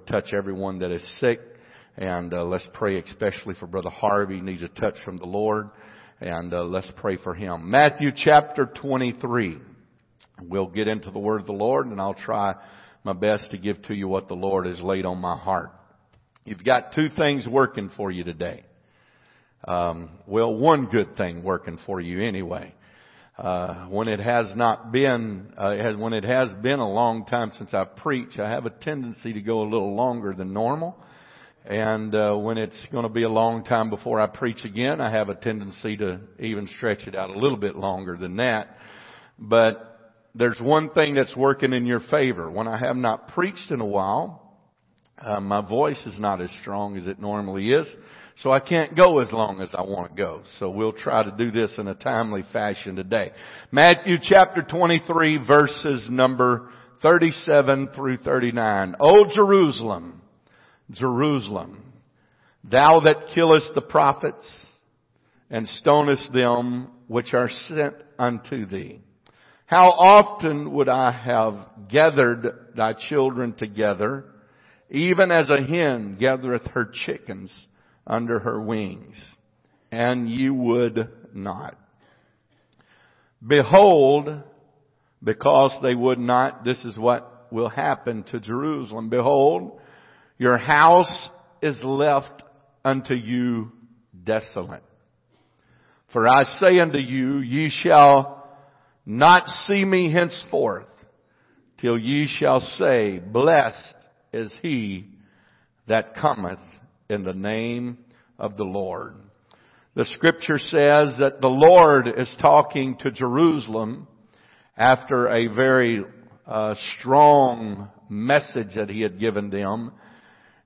would touch everyone that is sick. And uh, let's pray especially for Brother Harvey. He needs a touch from the Lord. And uh, let's pray for him. Matthew chapter 23. We'll get into the word of the Lord and I'll try my best to give to you what the Lord has laid on my heart. You've got two things working for you today. Um, well, one good thing working for you anyway. Uh, when it has not been, uh, when it has been a long time since I've preached, I have a tendency to go a little longer than normal. And uh, when it's going to be a long time before I preach again, I have a tendency to even stretch it out a little bit longer than that. But there's one thing that's working in your favor. When I have not preached in a while, uh, my voice is not as strong as it normally is, so I can't go as long as I want to go. So we'll try to do this in a timely fashion today. Matthew chapter 23 verses number 37 through 39. O Jerusalem, Jerusalem, thou that killest the prophets and stonest them which are sent unto thee. How often would I have gathered thy children together even as a hen gathereth her chickens under her wings, and ye would not. Behold, because they would not, this is what will happen to Jerusalem. Behold, your house is left unto you desolate. For I say unto you, ye shall not see me henceforth till ye shall say, blessed is he that cometh in the name of the Lord. The scripture says that the Lord is talking to Jerusalem after a very uh, strong message that he had given them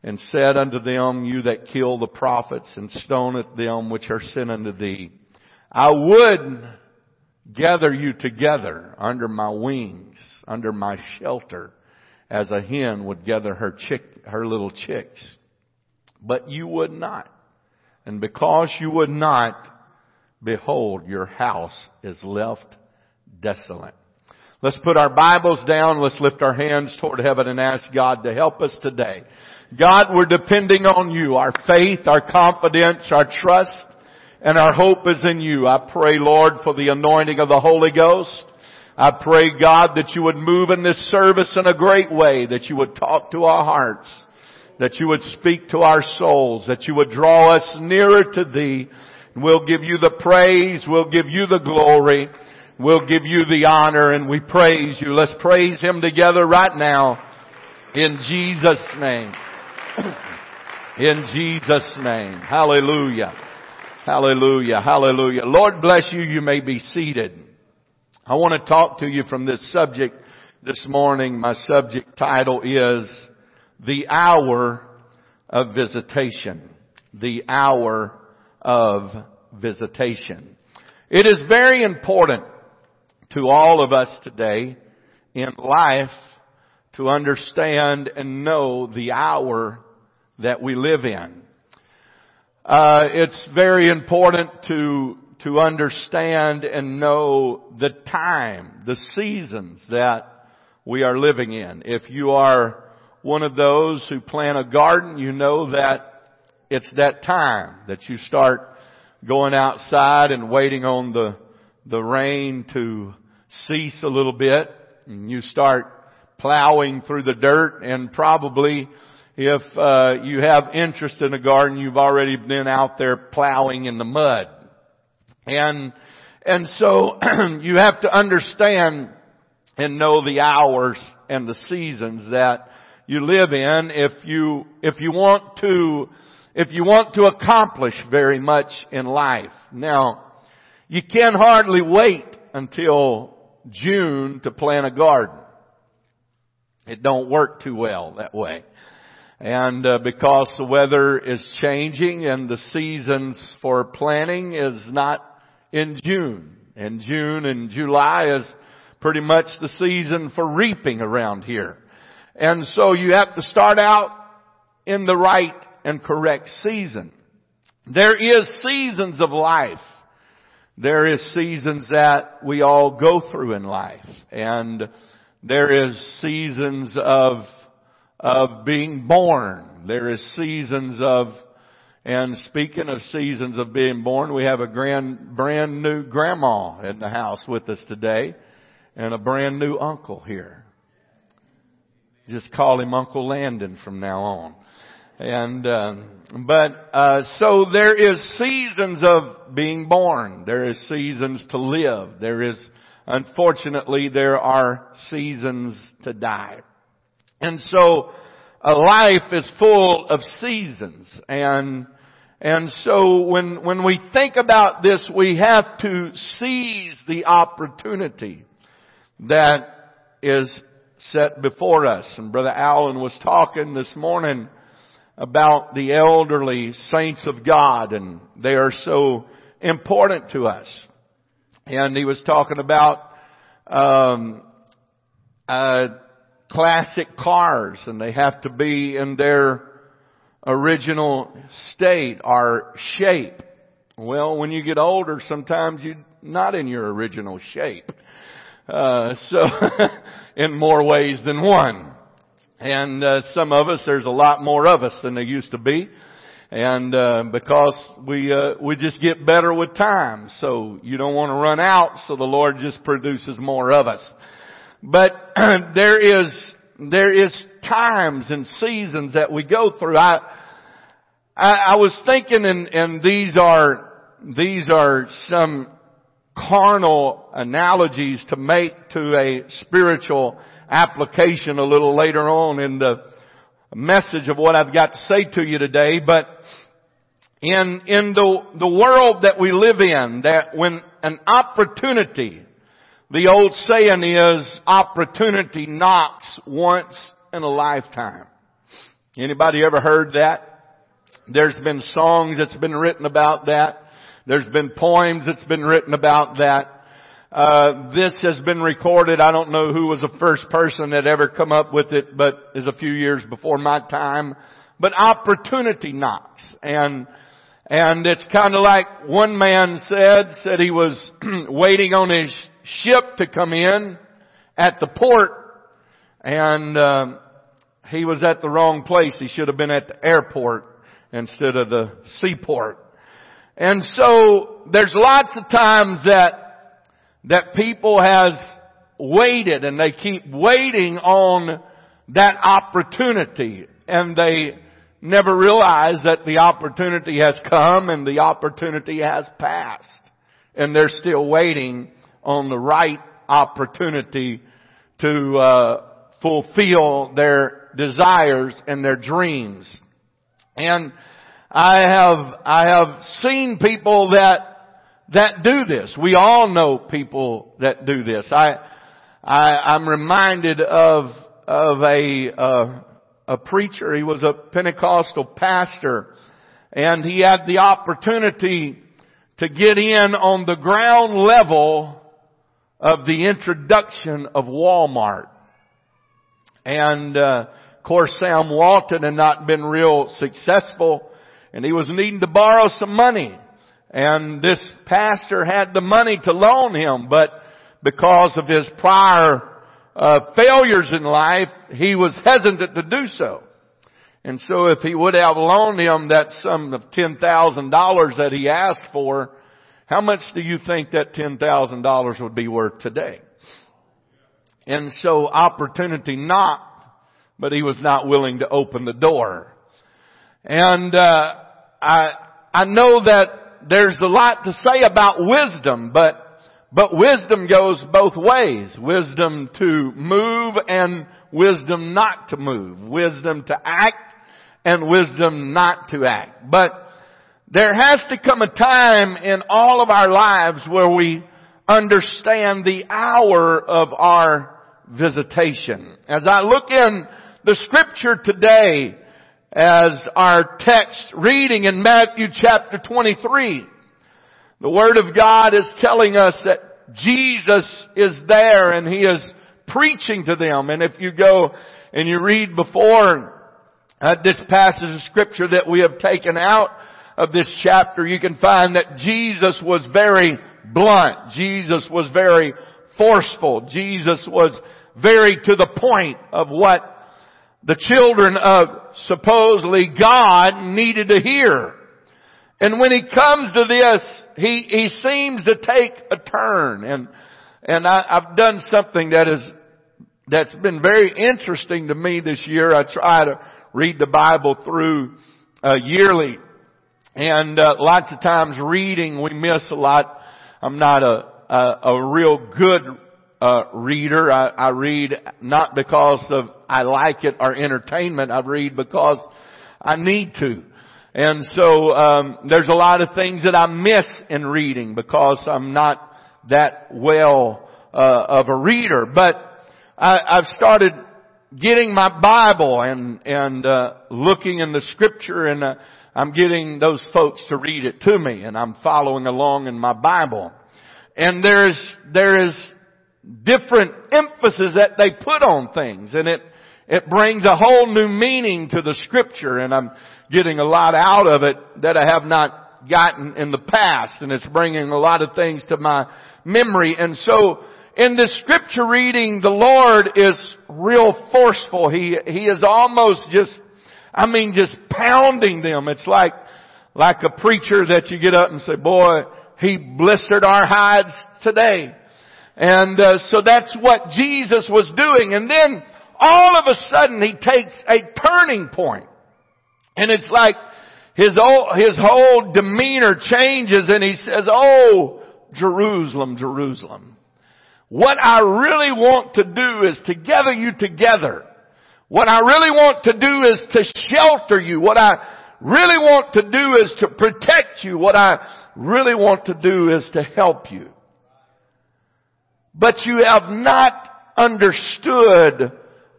and said unto them, you that kill the prophets and stoneth them which are sent unto thee, I would gather you together under my wings, under my shelter, as a hen would gather her chick, her little chicks. But you would not. And because you would not, behold, your house is left desolate. Let's put our Bibles down. Let's lift our hands toward heaven and ask God to help us today. God, we're depending on you. Our faith, our confidence, our trust, and our hope is in you. I pray, Lord, for the anointing of the Holy Ghost. I pray, God, that you would move in this service in a great way, that you would talk to our hearts, that you would speak to our souls, that you would draw us nearer to thee. We'll give you the praise, we'll give you the glory, we'll give you the honor, and we praise you. Let's praise him together right now in Jesus' name. In Jesus' name. Hallelujah. Hallelujah. Hallelujah. Lord bless you. You may be seated. I want to talk to you from this subject this morning. My subject title is The Hour of Visitation. The Hour of Visitation. It is very important to all of us today in life to understand and know the hour that we live in. Uh, it's very important to to understand and know the time, the seasons that we are living in. If you are one of those who plant a garden, you know that it's that time that you start going outside and waiting on the, the rain to cease a little bit and you start plowing through the dirt and probably if uh, you have interest in a garden, you've already been out there plowing in the mud. And, and so you have to understand and know the hours and the seasons that you live in if you, if you want to, if you want to accomplish very much in life. Now, you can hardly wait until June to plant a garden. It don't work too well that way. And uh, because the weather is changing and the seasons for planting is not in June. And June and July is pretty much the season for reaping around here. And so you have to start out in the right and correct season. There is seasons of life. There is seasons that we all go through in life. And there is seasons of, of being born. There is seasons of, and speaking of seasons of being born, we have a grand, brand new grandma in the house with us today and a brand new uncle here. Just call him Uncle Landon from now on. And, uh, but, uh, so there is seasons of being born. There is seasons to live. There is, unfortunately, there are seasons to die. And so, a life is full of seasons. And, and so when, when we think about this, we have to seize the opportunity that is set before us. And Brother Allen was talking this morning about the elderly saints of God and they are so important to us. And he was talking about, um, uh, classic cars and they have to be in their original state or shape. Well, when you get older, sometimes you're not in your original shape. Uh, so, in more ways than one. And uh, some of us, there's a lot more of us than there used to be, and uh, because we uh, we just get better with time, so you don't want to run out, so the Lord just produces more of us. But there is there is times and seasons that we go through. I I, I was thinking, and, and these are these are some carnal analogies to make to a spiritual application a little later on in the message of what I've got to say to you today, but in, in the, the world that we live in, that when an opportunity, the old saying is opportunity knocks once in a lifetime. Anybody ever heard that? There's been songs that's been written about that. There's been poems that's been written about that. Uh, this has been recorded. I don't know who was the first person that ever come up with it, but is a few years before my time. But opportunity knocks, and and it's kind of like one man said said he was waiting on his ship to come in at the port, and um, he was at the wrong place. He should have been at the airport instead of the seaport. And so there's lots of times that that people has waited and they keep waiting on that opportunity and they never realize that the opportunity has come and the opportunity has passed and they're still waiting on the right opportunity to uh, fulfill their desires and their dreams and I have I have seen people that that do this. We all know people that do this. I, I am reminded of of a uh, a preacher. He was a Pentecostal pastor, and he had the opportunity to get in on the ground level of the introduction of Walmart. And uh, of course, Sam Walton had not been real successful, and he was needing to borrow some money. And this pastor had the money to loan him, but because of his prior uh, failures in life, he was hesitant to do so. And so if he would have loaned him that sum of $10,000 that he asked for, how much do you think that $10,000 would be worth today? And so opportunity knocked, but he was not willing to open the door. And, uh, I, I know that there's a lot to say about wisdom, but but wisdom goes both ways. Wisdom to move and wisdom not to move. Wisdom to act and wisdom not to act. But there has to come a time in all of our lives where we understand the hour of our visitation. As I look in the scripture today, as our text reading in Matthew chapter 23. The Word of God is telling us that Jesus is there and He is preaching to them. And if you go and you read before uh, this passage of scripture that we have taken out of this chapter, you can find that Jesus was very blunt. Jesus was very forceful. Jesus was very to the point of what the children of supposedly God needed to hear. And when he comes to this, he, he seems to take a turn. And, and I, I've done something that is, that's been very interesting to me this year. I try to read the Bible through uh, yearly. And uh, lots of times reading, we miss a lot. I'm not a, a, a real good uh, reader. I, I read not because of I like it or entertainment. I read because I need to. And so um, there's a lot of things that I miss in reading because I'm not that well uh, of a reader. But I, I've started getting my Bible and and uh, looking in the Scripture, and uh, I'm getting those folks to read it to me, and I'm following along in my Bible. And there's there is different emphasis that they put on things, and it it brings a whole new meaning to the Scripture, and I'm getting a lot out of it that I have not gotten in the past and it's bringing a lot of things to my memory. And so in this scripture reading, the Lord is real forceful. He, he is almost just, I mean, just pounding them. It's like, like a preacher that you get up and say, boy, he blistered our hides today. And uh, so that's what Jesus was doing. And then all of a sudden he takes a turning point. And it's like his whole, his whole demeanor changes and he says, Oh, Jerusalem, Jerusalem. What I really want to do is to gather you together. What I really want to do is to shelter you. What I really want to do is to protect you. What I really want to do is to help you. But you have not understood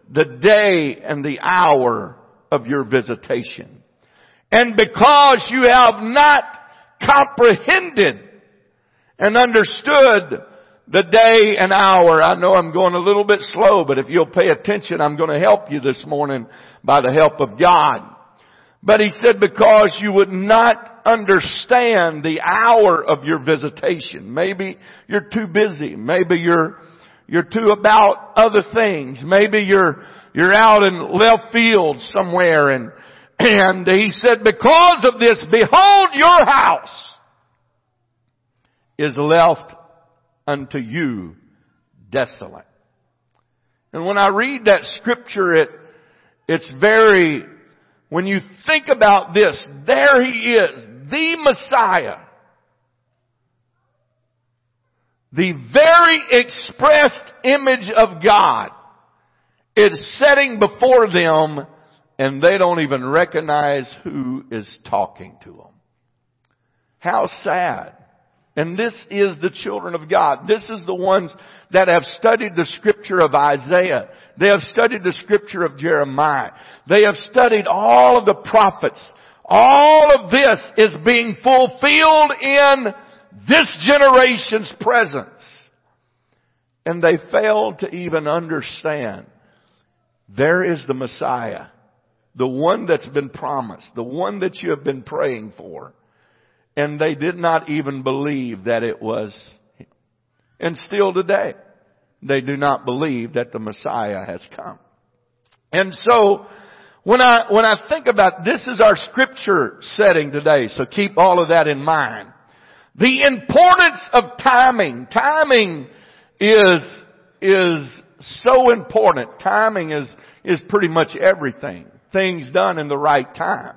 the day and the hour of your visitation. And because you have not comprehended and understood the day and hour. I know I'm going a little bit slow, but if you'll pay attention, I'm going to help you this morning by the help of God. But he said because you would not understand the hour of your visitation. Maybe you're too busy. Maybe you're, you're too about other things. Maybe you're you're out in left field somewhere and, and he said, because of this, behold your house is left unto you desolate. And when I read that scripture, it, it's very, when you think about this, there he is, the Messiah. The very expressed image of God it's setting before them and they don't even recognize who is talking to them. How sad. And this is the children of God. This is the ones that have studied the scripture of Isaiah. They have studied the scripture of Jeremiah. They have studied all of the prophets. All of this is being fulfilled in this generation's presence. And they fail to even understand there is the Messiah. The one that's been promised. The one that you have been praying for. And they did not even believe that it was. And still today, they do not believe that the Messiah has come. And so, when I, when I think about this is our scripture setting today, so keep all of that in mind. The importance of timing. Timing is, is so important. Timing is, is pretty much everything. Things done in the right time.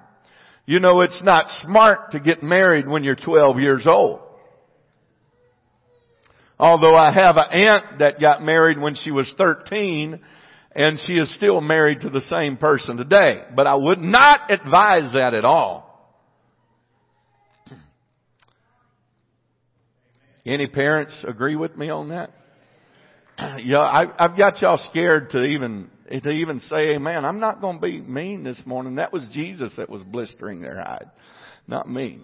You know, it's not smart to get married when you're 12 years old. Although I have an aunt that got married when she was 13 and she is still married to the same person today. But I would not advise that at all. Any parents agree with me on that? yeah, I, I've got y'all scared to even to even say amen. I'm not going to be mean this morning. That was Jesus that was blistering their hide, not me.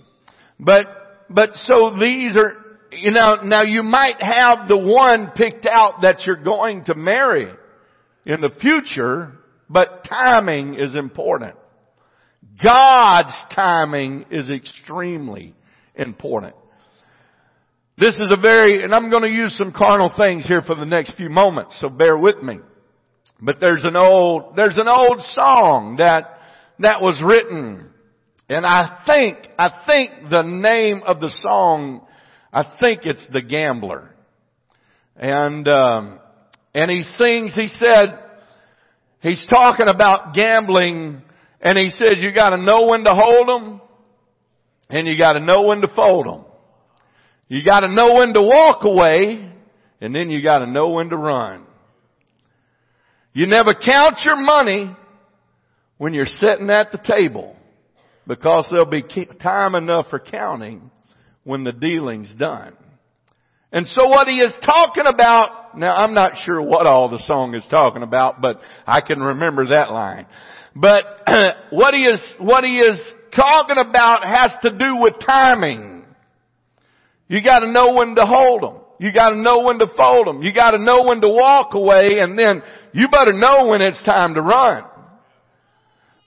But but so these are you know now you might have the one picked out that you're going to marry in the future, but timing is important. God's timing is extremely important. This is a very, and I'm going to use some carnal things here for the next few moments, so bear with me. But there's an old, there's an old song that, that was written. And I think, I think the name of the song, I think it's The Gambler. And, um, and he sings, he said, he's talking about gambling and he says you gotta know when to hold them and you gotta know when to fold them. You gotta know when to walk away and then you gotta know when to run. You never count your money when you're sitting at the table because there'll be time enough for counting when the dealing's done. And so what he is talking about, now I'm not sure what all the song is talking about, but I can remember that line. But what he is, what he is talking about has to do with timing. You gotta know when to hold them. You gotta know when to fold them. You gotta know when to walk away and then you better know when it's time to run.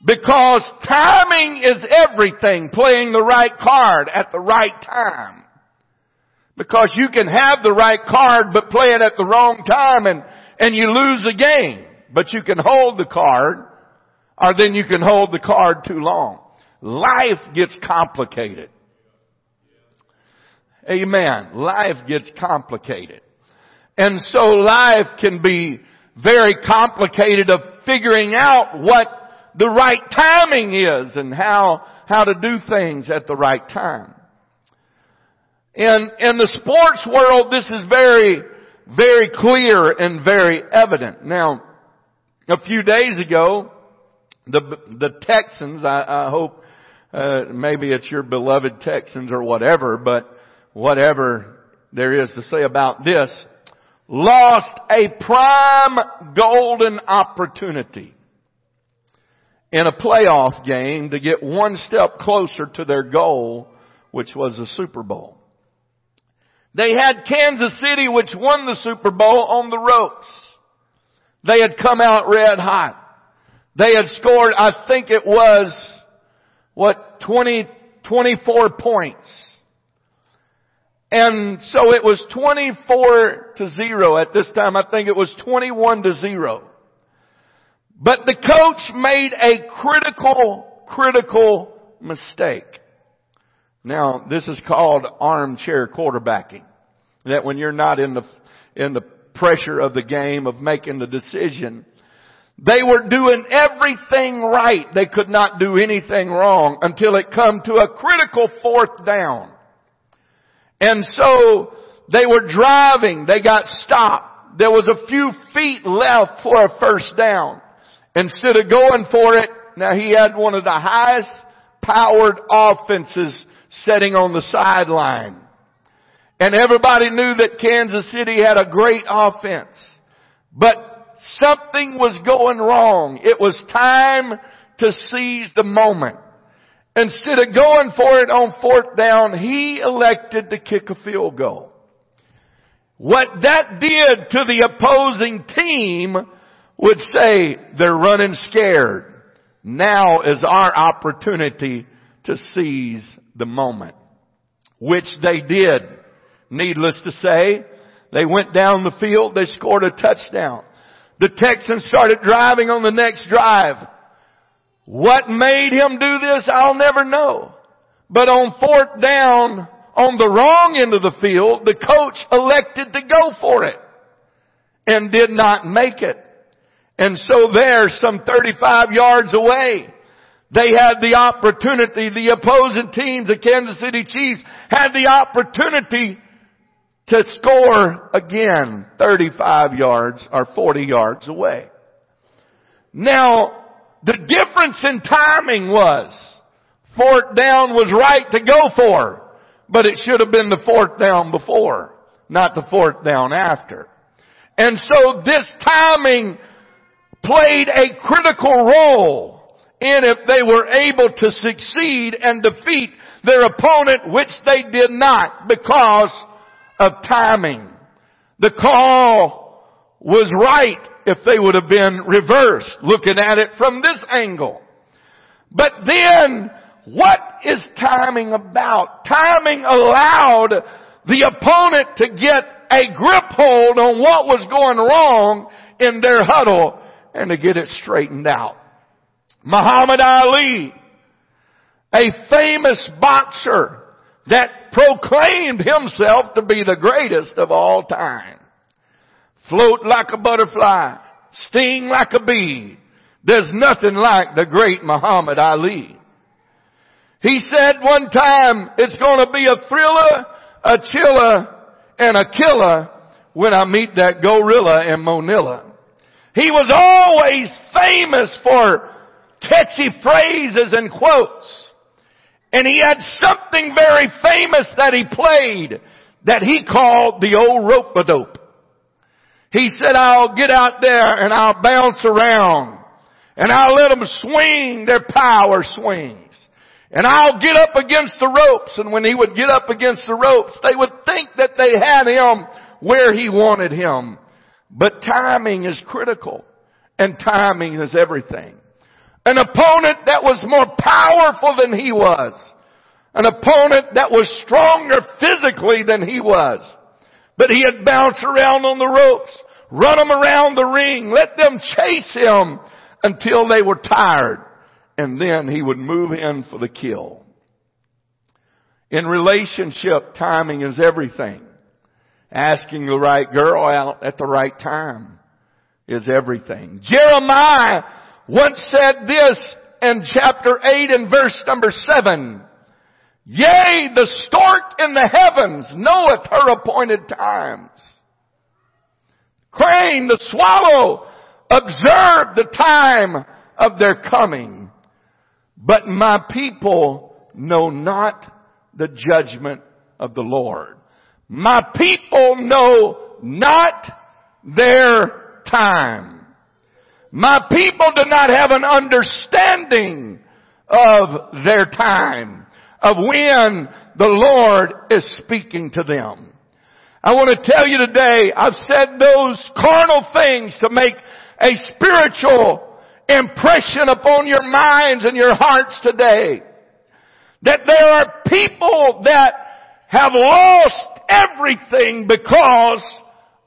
Because timing is everything, playing the right card at the right time. Because you can have the right card but play it at the wrong time and, and you lose the game. But you can hold the card or then you can hold the card too long. Life gets complicated. Amen. Life gets complicated. And so life can be very complicated of figuring out what the right timing is and how, how to do things at the right time. In, in the sports world, this is very, very clear and very evident. Now, a few days ago, the, the Texans, I, I hope, uh, maybe it's your beloved Texans or whatever, but whatever there is to say about this, lost a prime golden opportunity in a playoff game to get one step closer to their goal, which was the Super Bowl. They had Kansas City, which won the Super Bowl on the ropes. They had come out red hot. They had scored, I think it was, what, 20, 24 points. And so it was 24 to 0 at this time. I think it was 21 to 0. But the coach made a critical, critical mistake. Now, this is called armchair quarterbacking. That when you're not in the, in the pressure of the game of making the decision, they were doing everything right. They could not do anything wrong until it come to a critical fourth down. And so they were driving. They got stopped. There was a few feet left for a first down. Instead of going for it, now he had one of the highest powered offenses sitting on the sideline. And everybody knew that Kansas City had a great offense. But something was going wrong. It was time to seize the moment. Instead of going for it on fourth down, he elected to kick a field goal. What that did to the opposing team would say, they're running scared. Now is our opportunity to seize the moment. Which they did. Needless to say, they went down the field, they scored a touchdown. The Texans started driving on the next drive. What made him do this, I'll never know. But on fourth down, on the wrong end of the field, the coach elected to go for it and did not make it. And so there, some 35 yards away, they had the opportunity, the opposing teams, the Kansas City Chiefs, had the opportunity to score again 35 yards or 40 yards away. Now, the difference in timing was, fourth down was right to go for, but it should have been the fourth down before, not the fourth down after. And so this timing played a critical role in if they were able to succeed and defeat their opponent, which they did not because of timing. The call was right if they would have been reversed, looking at it from this angle. But then, what is timing about? Timing allowed the opponent to get a grip hold on what was going wrong in their huddle and to get it straightened out. Muhammad Ali, a famous boxer that proclaimed himself to be the greatest of all time. Float like a butterfly, sting like a bee. There's nothing like the great Muhammad Ali. He said one time, it's gonna be a thriller, a chiller, and a killer when I meet that gorilla in Manila. He was always famous for catchy phrases and quotes. And he had something very famous that he played that he called the old rope-a-dope. He said, I'll get out there and I'll bounce around and I'll let them swing their power swings. And I'll get up against the ropes. And when he would get up against the ropes, they would think that they had him where he wanted him. But timing is critical. And timing is everything. An opponent that was more powerful than he was. An opponent that was stronger physically than he was. But he had bounced around on the ropes, run them around the ring, let them chase him until they were tired. And then he would move in for the kill. In relationship, timing is everything. Asking the right girl out at the right time is everything. Jeremiah once said this in chapter 8 and verse number 7. Yea, the stork in the heavens knoweth her appointed times. Crane, the swallow, observe the time of their coming. But my people know not the judgment of the Lord. My people know not their time. My people do not have an understanding of their time, of when the Lord is speaking to them. I want to tell you today, I've said those carnal things to make a spiritual impression upon your minds and your hearts today. That there are people that have lost everything because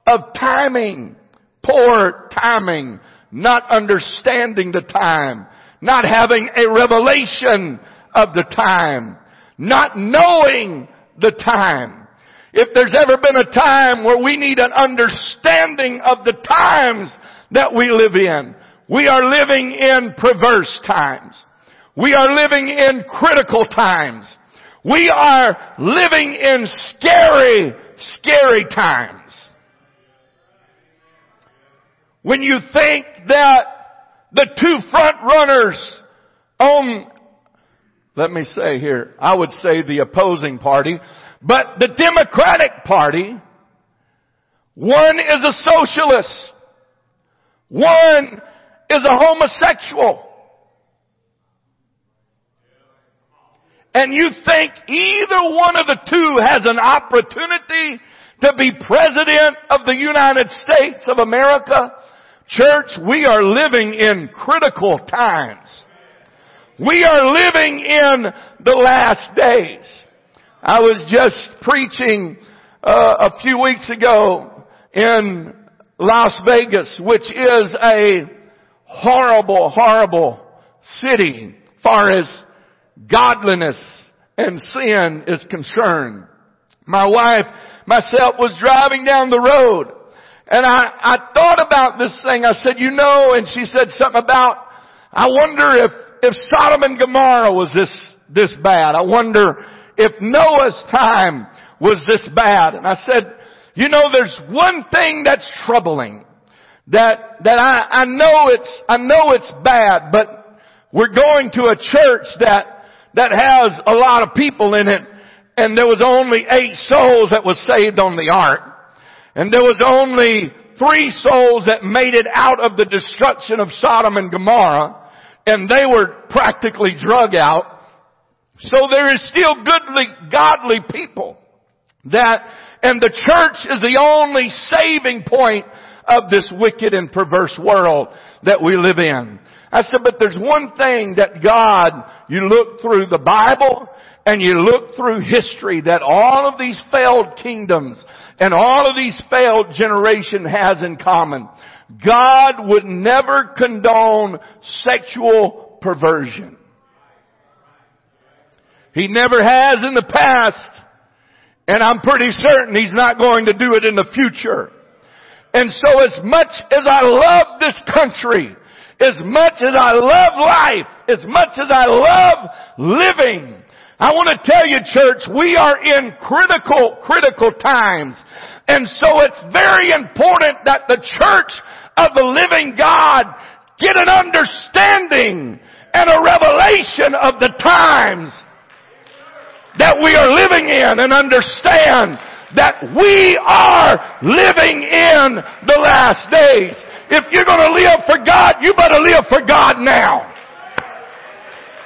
of timing, poor timing, not understanding the time, not having a revelation of the time, not knowing the time. If there's ever been a time where we need an understanding of the times that we live in, we are living in perverse times. We are living in critical times. We are living in scary, scary times. When you think that the two front runners on, let me say here, I would say the opposing party, but the Democratic Party, one is a socialist, one is a homosexual. And you think either one of the two has an opportunity to be President of the United States of America? Church, we are living in critical times. We are living in the last days. I was just preaching uh, a few weeks ago in Las Vegas, which is a horrible, horrible city far as godliness and sin is concerned. My wife, myself was driving down the road and I, I thought about this thing. I said, you know, and she said something about, I wonder if, if Sodom and Gomorrah was this, this bad. I wonder if Noah's time was this bad. And I said, you know, there's one thing that's troubling. That, that I, I know it's, I know it's bad, but we're going to a church that, that has a lot of people in it, and there was only eight souls that was saved on the ark. And there was only three souls that made it out of the destruction of Sodom and Gomorrah, and they were practically drug out. So there is still goodly, godly people that, and the church is the only saving point of this wicked and perverse world that we live in. I said, but there's one thing that God, you look through the Bible and you look through history that all of these failed kingdoms and all of these failed generation has in common. God would never condone sexual perversion. He never has in the past, and I'm pretty certain He's not going to do it in the future. And so as much as I love this country, as much as I love life, as much as I love living, I want to tell you church, we are in critical, critical times. And so it's very important that the church of the living God get an understanding and a revelation of the times that we are living in and understand that we are living in the last days. If you're gonna live for God, you better live for God now.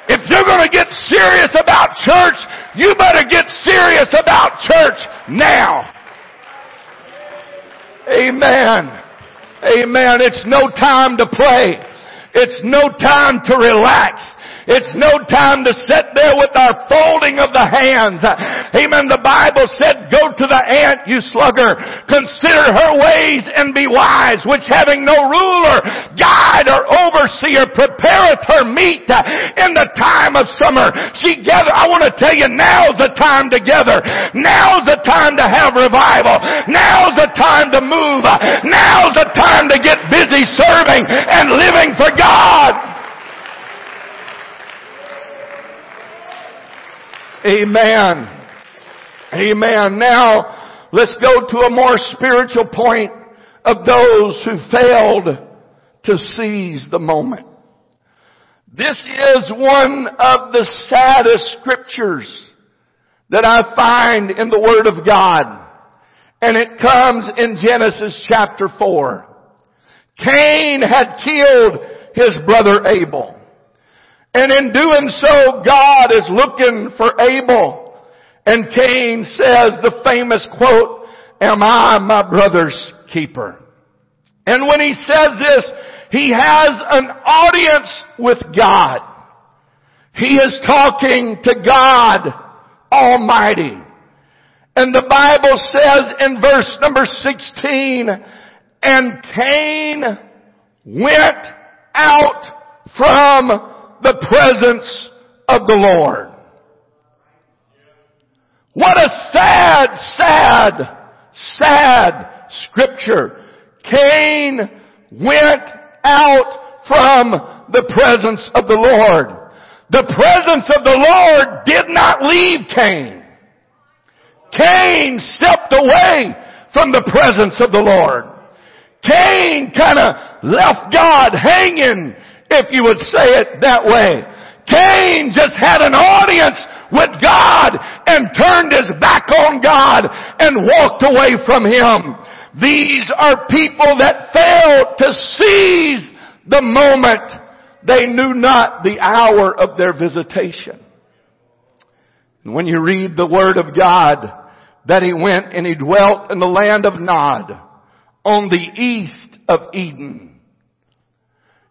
If you're gonna get serious about church, you better get serious about church now. Amen. Amen. It's no time to play. It's no time to relax. It's no time to sit there with our folding of the hands. Amen. The Bible said, go to the ant, you slugger. Consider her ways and be wise, which having no ruler, guide or overseer, prepareth her meat in the time of summer. She gather, I want to tell you, now's the time to gather. Now's the time to have revival. Now's the time to move. Now's the time to get busy serving and living for God. Amen. Amen. Now, let's go to a more spiritual point of those who failed to seize the moment. This is one of the saddest scriptures that I find in the Word of God. And it comes in Genesis chapter 4. Cain had killed his brother Abel. And in doing so, God is looking for Abel. And Cain says the famous quote, am I my brother's keeper? And when he says this, he has an audience with God. He is talking to God Almighty. And the Bible says in verse number 16, and Cain went out from the presence of the Lord. What a sad, sad, sad scripture. Cain went out from the presence of the Lord. The presence of the Lord did not leave Cain. Cain stepped away from the presence of the Lord. Cain kind of left God hanging if you would say it that way. Cain just had an audience with God and turned his back on God and walked away from Him. These are people that failed to seize the moment. They knew not the hour of their visitation. And when you read the Word of God, that he went and he dwelt in the land of Nod on the east of Eden.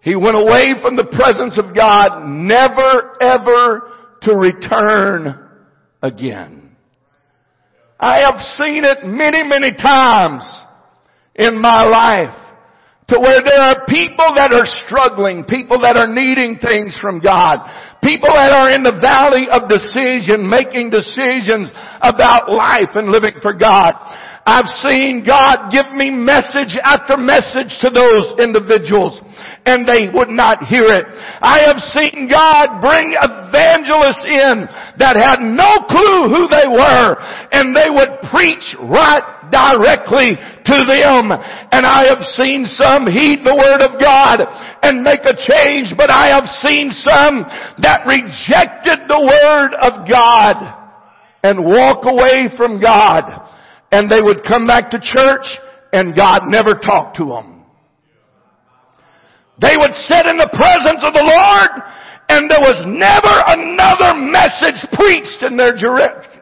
He went away from the presence of God, never ever to return again. I have seen it many, many times in my life to where there are people that are struggling, people that are needing things from God, people that are in the valley of decision, making decisions about life and living for God. I've seen God give me message after message to those individuals and they would not hear it. I have seen God bring evangelists in that had no clue who they were and they would preach right directly to them. And I have seen some heed the word of God and make a change, but I have seen some that rejected the word of God and walk away from God and they would come back to church and God never talked to them. They would sit in the presence of the Lord and there was never another message preached in their direction.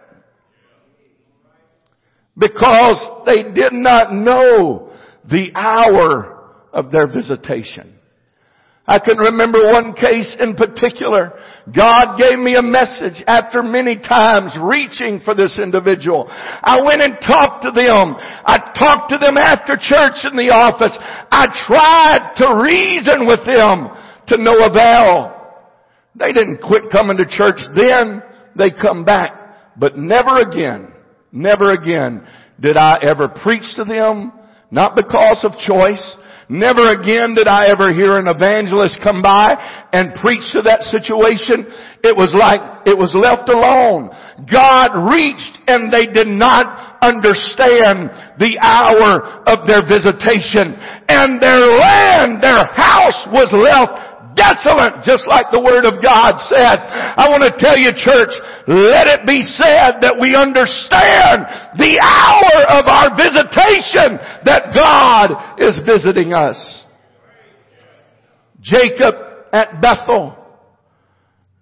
Because they did not know the hour of their visitation. I can remember one case in particular. God gave me a message after many times reaching for this individual. I went and talked to them. I talked to them after church in the office. I tried to reason with them to no avail. They didn't quit coming to church then. They come back. But never again, never again did I ever preach to them, not because of choice, Never again did I ever hear an evangelist come by and preach to that situation. It was like it was left alone. God reached and they did not understand the hour of their visitation. And their land, their house was left desolate, just like the Word of God said. I want to tell you church, let it be said that we understand the hour of our visitation that God is visiting us. Jacob at Bethel.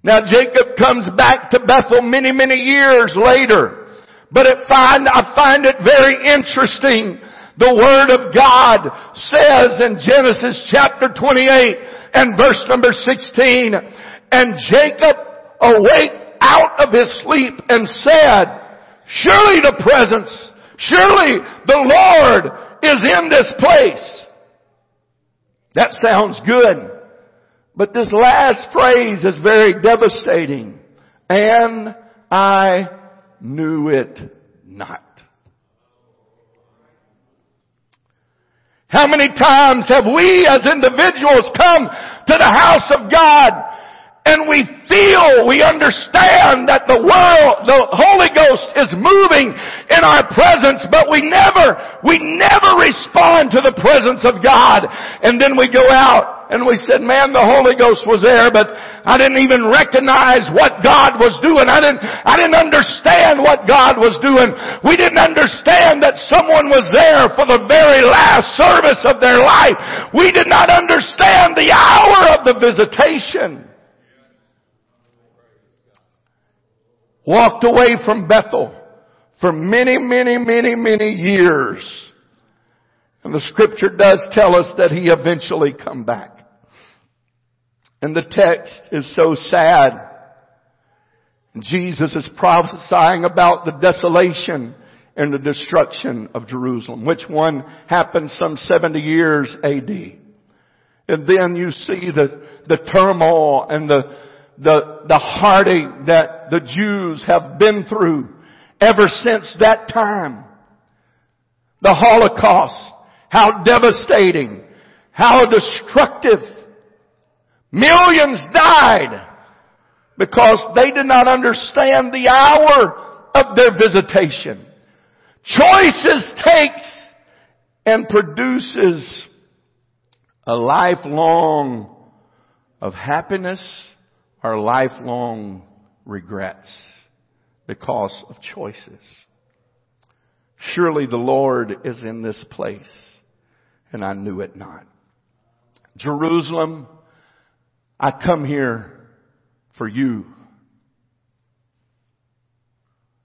Now Jacob comes back to Bethel many, many years later. But it find, I find it very interesting. The Word of God says in Genesis chapter 28 and verse number 16. And Jacob awake out of his sleep and said, surely the presence, surely the Lord is in this place. That sounds good. But this last phrase is very devastating. And I knew it not. How many times have we as individuals come to the house of God and we feel, we understand that the world, the Holy Ghost is moving in our presence, but we never, we never respond to the presence of God. And then we go out and we said, man, the Holy Ghost was there, but I didn't even recognize what God was doing. I didn't, I didn't understand what God was doing. We didn't understand that someone was there for the very last service of their life. We did not understand the hour of the visitation. Walked away from Bethel for many, many, many, many years. And the scripture does tell us that he eventually come back. And the text is so sad. Jesus is prophesying about the desolation and the destruction of Jerusalem, which one happened some 70 years AD. And then you see the, the turmoil and the, the, the heartache that the Jews have been through ever since that time. The Holocaust, how devastating, how destructive Millions died because they did not understand the hour of their visitation. Choices takes and produces a lifelong of happiness or lifelong regrets because of choices. Surely the Lord is in this place and I knew it not. Jerusalem I come here for you.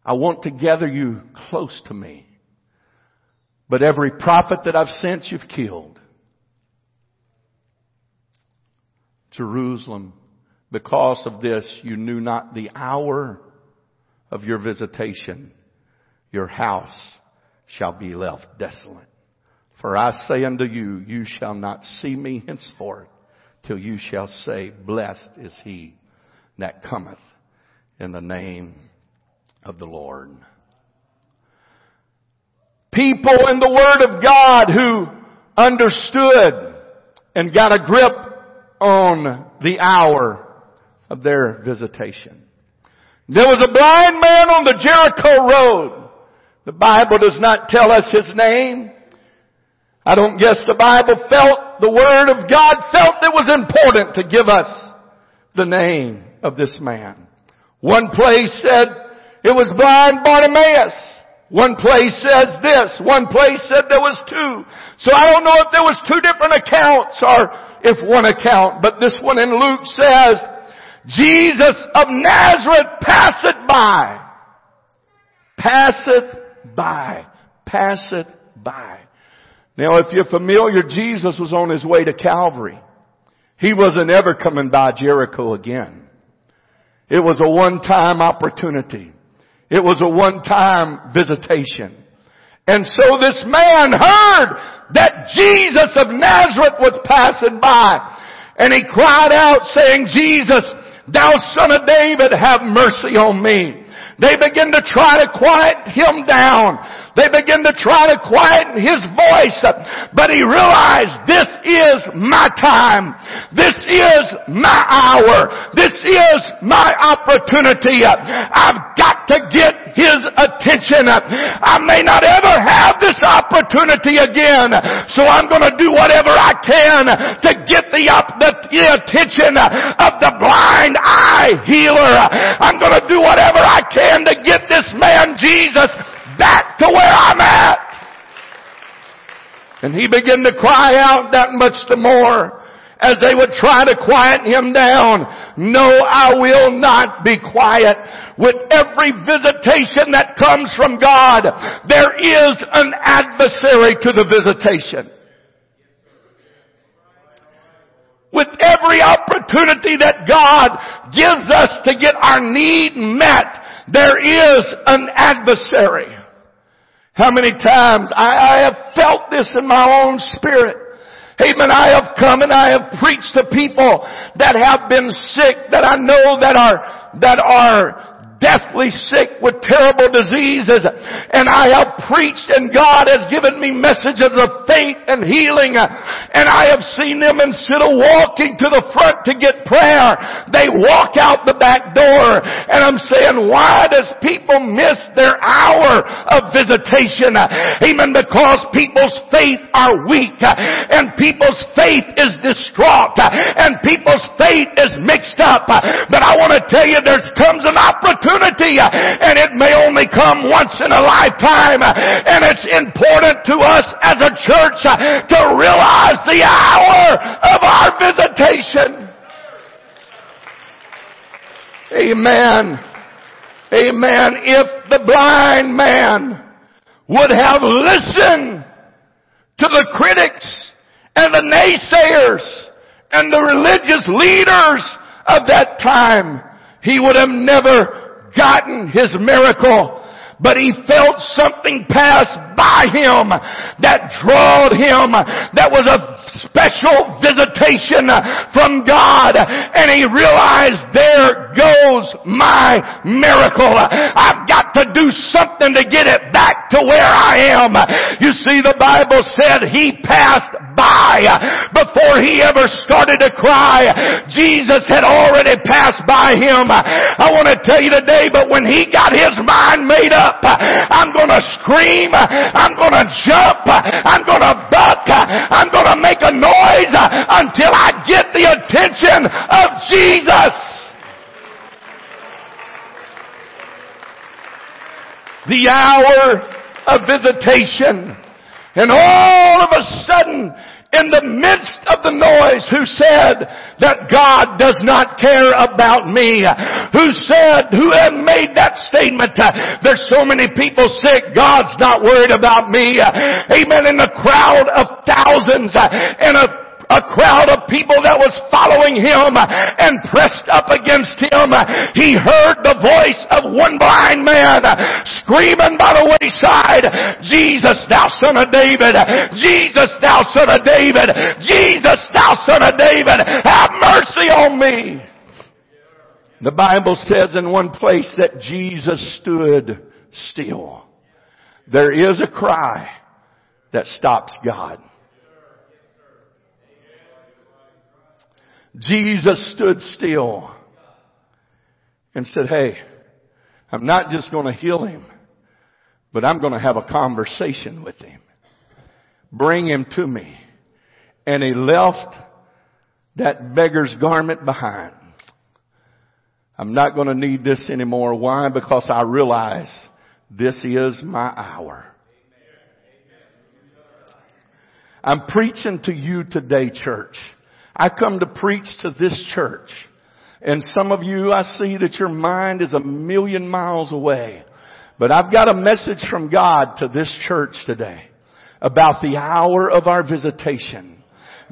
I want to gather you close to me. But every prophet that I've sent, you've killed. Jerusalem, because of this, you knew not the hour of your visitation. Your house shall be left desolate. For I say unto you, you shall not see me henceforth till you shall say, blessed is he that cometh in the name of the Lord. People in the Word of God who understood and got a grip on the hour of their visitation. There was a blind man on the Jericho road. The Bible does not tell us his name. I don't guess the Bible felt, the Word of God felt it was important to give us the name of this man. One place said it was blind Bartimaeus. One place says this. One place said there was two. So I don't know if there was two different accounts or if one account, but this one in Luke says, Jesus of Nazareth passeth by. Passeth by. Passeth by. Now if you're familiar, Jesus was on his way to Calvary. He wasn't ever coming by Jericho again. It was a one-time opportunity. It was a one-time visitation. And so this man heard that Jesus of Nazareth was passing by. And he cried out saying, Jesus, thou son of David, have mercy on me. They begin to try to quiet him down. They begin to try to quieten his voice. But he realized this is my time. This is my hour. This is my opportunity. I've got to get his attention. I may not ever have this opportunity again. So I'm to do whatever I can to get the, the, the attention of the blind eye healer. I'm to do whatever I can to get this man Jesus back to where I'm at. And he began to cry out that much the more as they would try to quiet him down. No, I will not be quiet. With every visitation that comes from God, there is an adversary to the visitation. With every opportunity that God gives us to get our need met, there is an adversary. How many times I, I have felt this in my own spirit. Amen. I have come and I have preached to people that have been sick that I know that are, that are deathly sick with terrible diseases. And I have preached and God has given me messages of faith and healing. And I have seen them instead of walking to the front to get prayer, they walk out the back door. And I'm saying, why does people miss their hour of visitation? Amen. Because people's faith are weak and people's faith is distraught and people's faith is mixed up. But I want to tell you there comes an opportunity opportunity and it may only come once in a lifetime and it's important to us as a church to realize the hour of our visitation. Amen. Amen. If the blind man would have listened to the critics and the naysayers and the religious leaders of that time, he would have never gotten his miracle but he felt something pass by him that drawed him, that was a special visitation from God, and he realized there goes my miracle. I've got to do something to get it back to where I am. You see, the Bible said he passed by before he ever started to cry. Jesus had already passed by him. I want to tell you today, but when he got his mind made up. I'm going to scream. I'm going to jump. I'm going to buck. I'm going to make a noise until I get the attention of Jesus. The hour of visitation. And all of a sudden, in the midst of the noise who said that God does not care about me, who said, who made that statement, there's so many people sick, God's not worried about me. Amen. In the crowd of thousands uh, and a a crowd of people that was following him and pressed up against him. He heard the voice of one blind man screaming by the wayside, Jesus, thou son of David, Jesus, thou son of David, Jesus, thou son of David, have mercy on me. The Bible says in one place that Jesus stood still. There is a cry that stops God. Jesus stood still and said, Hey, I'm not just going to heal him, but I'm going to have a conversation with him. Bring him to me. And he left that beggar's garment behind. I'm not going to need this anymore. Why? Because I realize this is my hour. I'm preaching to you today, church. I come to preach to this church. And some of you, I see that your mind is a million miles away. But I've got a message from God to this church today about the hour of our visitation.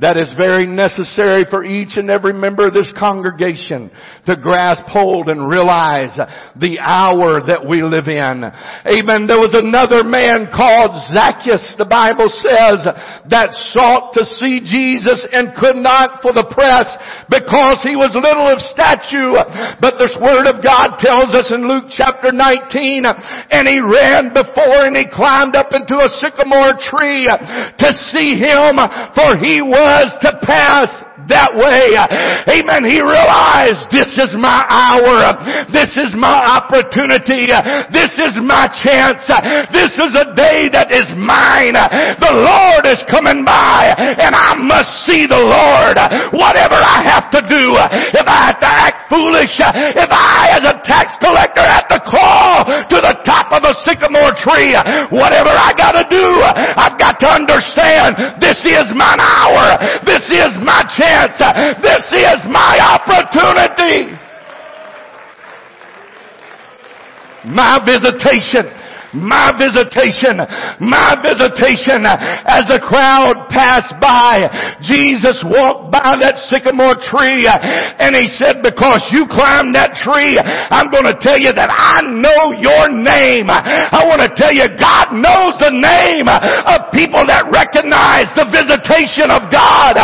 That is very necessary for each and every member of this congregation to grasp hold and realize the hour that we live in. Amen. There was another man called Zacchaeus, the Bible says, that sought to see Jesus and could not for the press because he was little of stature. But this word of God tells us in Luke chapter 19, and he ran before and he climbed up into a sycamore tree to see him for he was to pass that way. Amen. He realized this is my hour. This is my opportunity. This is my chance. This is a day that is mine. The Lord is coming by and I must see the Lord. Whatever I have to do, if I have to act foolish, if I as a tax collector have to crawl to the top of a sycamore tree, whatever I gotta do, I've got to understand this is my hour. This is my chance chance. This is my opportunity. My visitation my visitation, my visitation. As the crowd passed by, Jesus walked by that sycamore tree and he said, because you climbed that tree, I'm going to tell you that I know your name. I want to tell you God knows the name of people that recognize the visitation of God.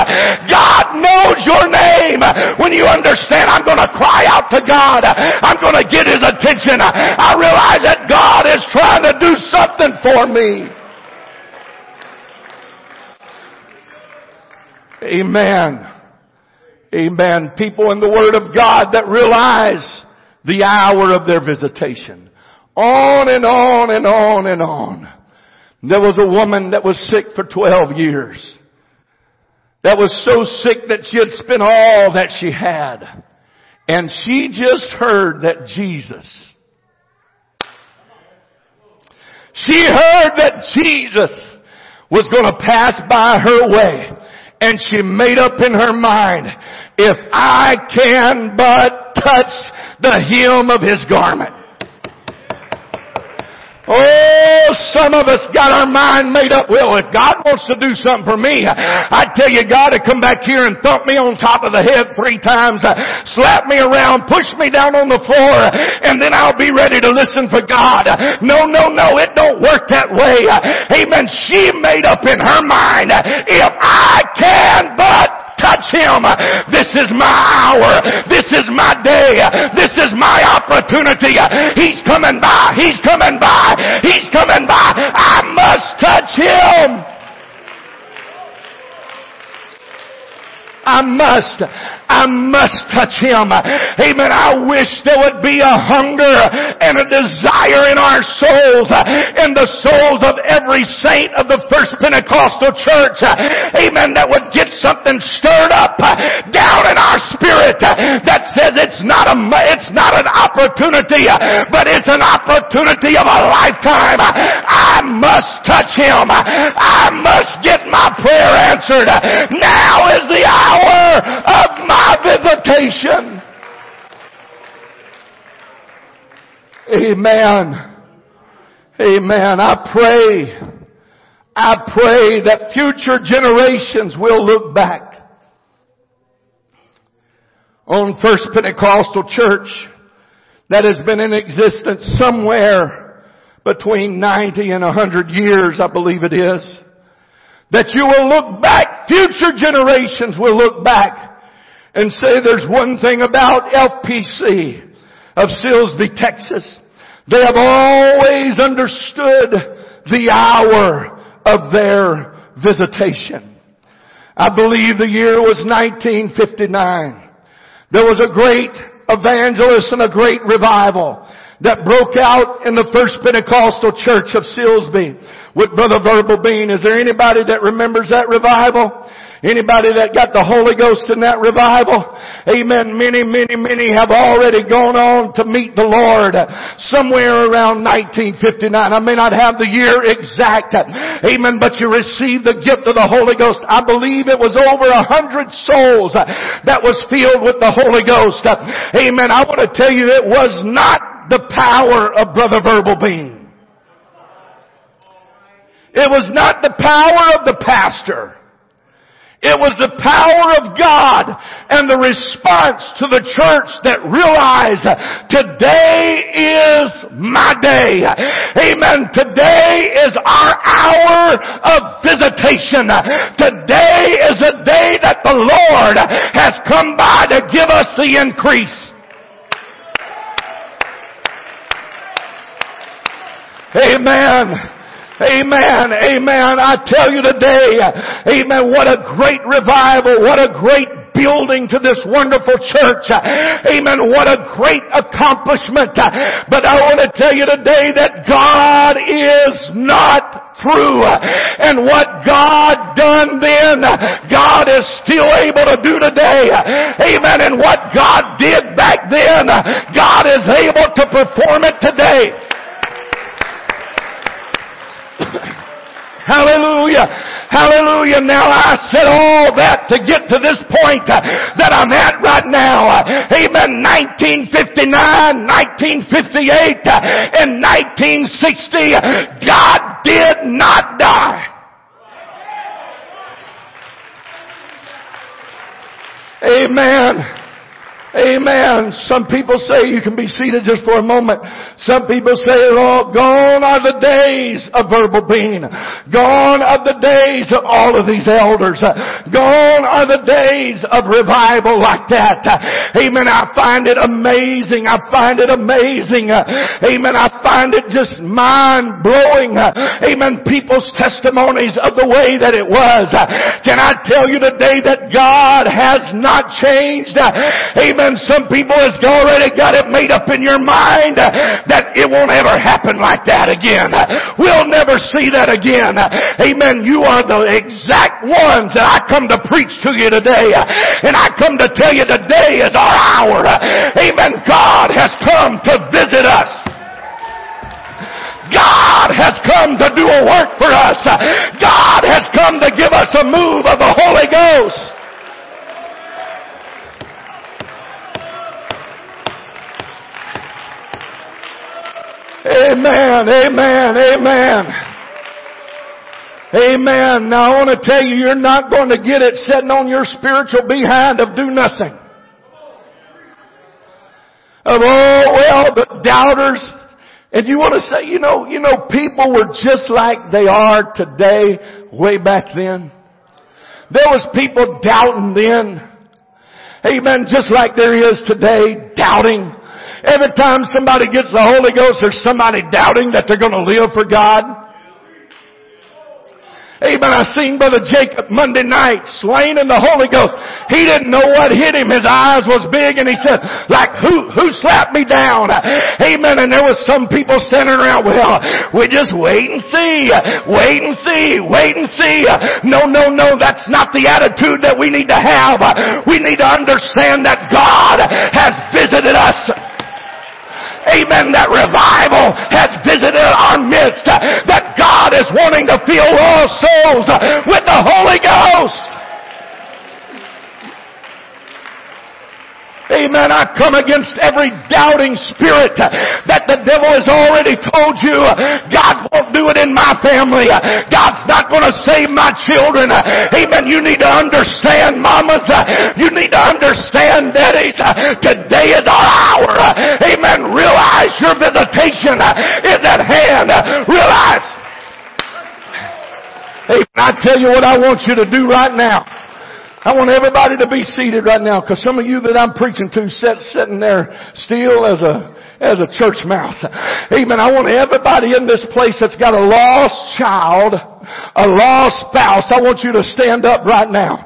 God knows your name. When you understand, I'm going to cry out to God. I'm going to get his attention. I realize that God is trying trying to do something for me. Amen. Amen. People in the Word of God that realize the hour of their visitation. On and on and on and on. There was a woman that was sick for 12 years. That was so sick that she had spent all that she had. And she just heard that Jesus She heard that Jesus was going to pass by her way and she made up in her mind, if I can but touch the hem of his garment, Oh, some of us got our mind made up. Well, if God wants to do something for me, I tell you, God to come back here and thump me on top of the head three times, uh, slap me around, push me down on the floor, and then I'll be ready to listen for God. No, no, no, it don't work that way. Amen. She made up in her mind, if I can but touch him. This is my hour. This is my day. This is my opportunity. He's coming by. He's coming by. He's coming by. I must touch him. I must, I must touch him. Amen. I wish there would be a hunger and a desire in our souls, in the souls of every saint of the first Pentecostal church. Amen. That would get something stirred up down in our spirit that says it's not a, it's not an opportunity, but it's an opportunity of a lifetime. I must touch him. I must get my prayer answered. Now is the hour of my visitation. Amen. Amen. I pray, I pray that future generations will look back on First Pentecostal Church that has been in existence somewhere between 90 and 100 years, I believe it is. That you will look back, future generations will look back and say there's one thing about FPC of Silsbee, Texas. They have always understood the hour of their visitation. I believe the year was 1959. There was a great evangelist and a great revival that broke out in the First Pentecostal Church of Silsbee with Brother Verbal Bean. Is there anybody that remembers that revival? Anybody that got the Holy Ghost in that revival? Amen. Many, many, many have already gone on to meet the Lord somewhere around 1959. I may not have the year exact. Amen. But you received the gift of the Holy Ghost. I believe it was over a hundred souls that was filled with the Holy Ghost. Amen. I want to tell you it was not the power of Brother Verbal Bean. It was not the power of the pastor. It was the power of God and the response to the church that realized today is my day. Amen. Today is our hour of visitation. Today is a day that the Lord has come by to give us the increase. Amen. Amen. Amen. I tell you today, amen, what a great revival, what a great building to this wonderful church. Amen. What a great accomplishment. But I want to tell you today that God is not through. And what God done then, God is still able to do today. Amen. And what God did back then, God is able to perform it today. Hallelujah. Hallelujah. Now I said all that to get to this point uh, that I'm at right now. Uh, amen. 1959, 1958, uh, and 1960, God did not die. Amen. Amen. Some people say you can be seated just for a moment. Some people say, oh, gone are the days of Verbal Bean. Gone are the days of all of these elders. Gone are the days of revival like that. Amen. I find it amazing. I find it amazing. Amen. I find it just mind blowing. Amen. People's testimonies of the way that it was. Can I tell you today that God has not changed? Amen Amen. Some people has already got it made up in your mind that it won't ever happen like that again. We'll never see that again. Amen. You are the exact ones that I come to preach to you today. And I come to tell you today is our hour. Amen. God has come to visit us. God has come to do a work for us. God has come to give us a move of the Holy Ghost. Amen, amen, amen. Amen. Now I want to tell you, you're not going to get it sitting on your spiritual behind of do nothing. Of oh well, the doubters. And you want to say, you know, you know, people were just like they are today, way back then. There was people doubting then. Amen. Just like there is today, doubting. Every time somebody gets the Holy Ghost, there's somebody doubting that they're going to live for God. Amen. I seen Brother Jacob Monday night slain in the Holy Ghost. He didn't know what hit him. His eyes was big and he said, like who, who slapped me down? Amen. And there was some people standing around, well, we just wait and see, wait and see, wait and see. No, no, no, that's not the attitude that we need to have. We need to understand that God has visited us amen, that revival has visited our midst, that God is wanting to fill all souls with the Holy Ghost. Amen. I come against every doubting spirit that the devil has already told you God won't do it in my family. God's not going to save my children. Amen. You need to understand, mamas. You need to understand, daddies. Today is our hour. Amen. Realize your visitation is at hand. Realize. Amen. I tell you what I want you to do right now. I want everybody to be seated right now because some of you that I'm preaching to sit sitting there still as a as a church mouse. Amen. I want everybody in this place that's got a lost child, a lost spouse, I want you to stand up right now.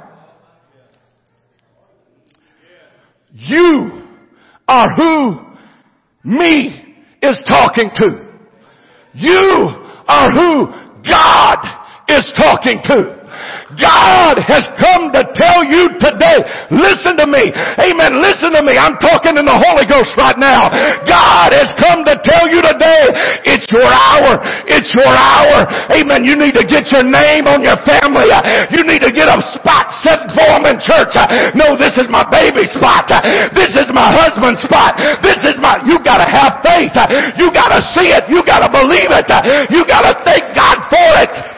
You are who me is talking to. You are who God is talking to. God has come to tell you today, listen to me. Amen. Listen to me. I'm talking in the Holy Ghost right now. God has come to tell you today, it's your hour. It's your hour. Amen. You need to get your name on your family. You need to get a spot set for them in church. No, this is my baby spot. This is my husband's spot. This is my, you gotta have faith. You gotta see it. You gotta believe it. You gotta thank God for it.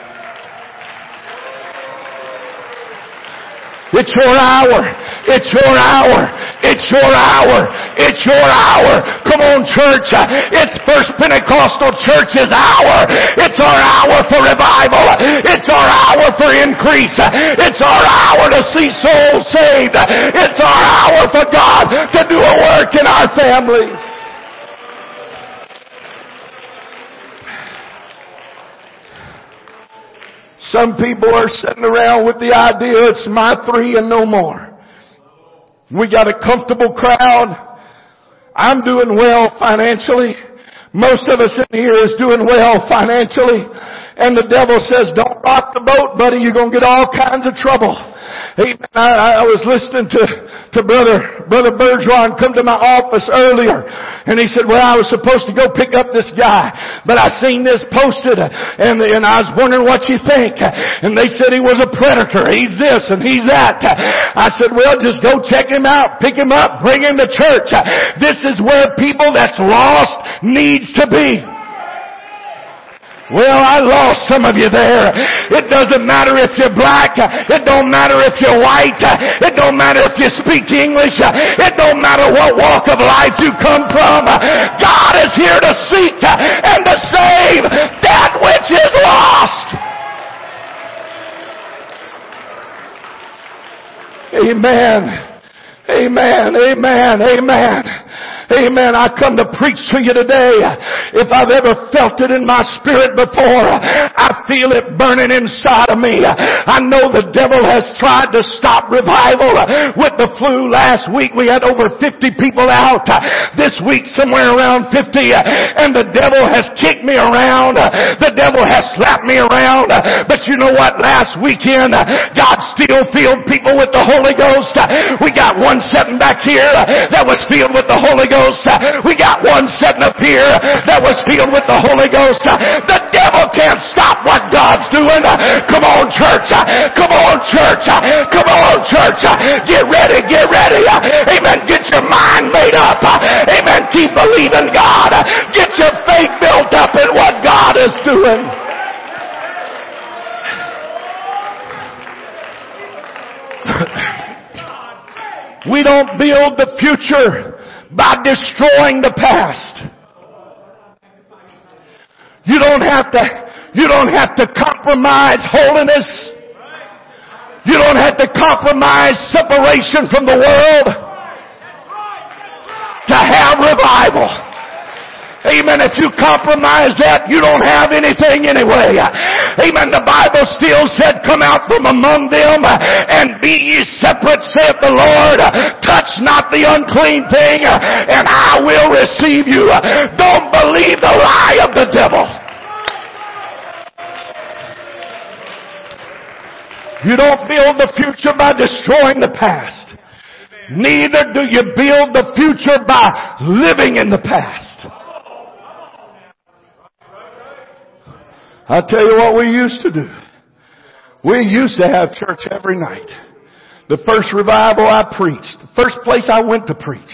It's your hour. It's your hour. It's your hour. It's your hour. Come on, church. It's First Pentecostal Church's hour. It's our hour for revival. It's our hour for increase. It's our hour to see souls saved. It's our hour for God to do a work in our families. Some people are sitting around with the idea it's my three and no more. We got a comfortable crowd. I'm doing well financially. Most of us in here is doing well financially. And the devil says, don't rock the boat, buddy. You're going to get all kinds of trouble. Amen. I, I was listening to, to brother, brother Bergeron come to my office earlier and he said, well, I was supposed to go pick up this guy, but I seen this posted and, and I was wondering what you think. And they said he was a predator. He's this and he's that. I said, well, just go check him out, pick him up, bring him to church. This is where people that's lost needs to be. Well, I lost some of you there. It doesn't matter if you're black. It don't matter if you're white. It don't matter if you speak English. It don't matter what walk of life you come from. God is here to seek and to save that which is lost. Amen. Amen. Amen. Amen. Amen. I come to preach to you today. If I've ever felt it in my spirit before, I feel it burning inside of me. I know the devil has tried to stop revival with the flu last week. We had over 50 people out. This week somewhere around 50 and the devil has kicked me around. The devil has slapped me around. But you know what? Last weekend, God still filled people with the Holy Ghost. We got one sitting back here that was filled with the Holy Ghost. Ghost. We got one sitting up here that was filled with the Holy Ghost. The devil can't stop what God's doing. Come on, church. Come on, church. Come on, church. Get ready. Get ready. Amen. Get your mind made up. Amen. Keep believing God. Get your faith built up in what God is doing. We don't build the future by destroying the past. You don't have to, you don't have to compromise holiness. You don't have to compromise separation from the world to have revival. Amen. If you compromise that, you don't have anything anyway. Amen. The Bible still said, come out from among them and be ye separate, saith the Lord. Touch not the unclean thing and I will receive you. Don't believe the lie of the devil. You don't build the future by destroying the past. Neither do you build the future by living in the past. I tell you what we used to do. We used to have church every night. The first revival I preached, the first place I went to preach,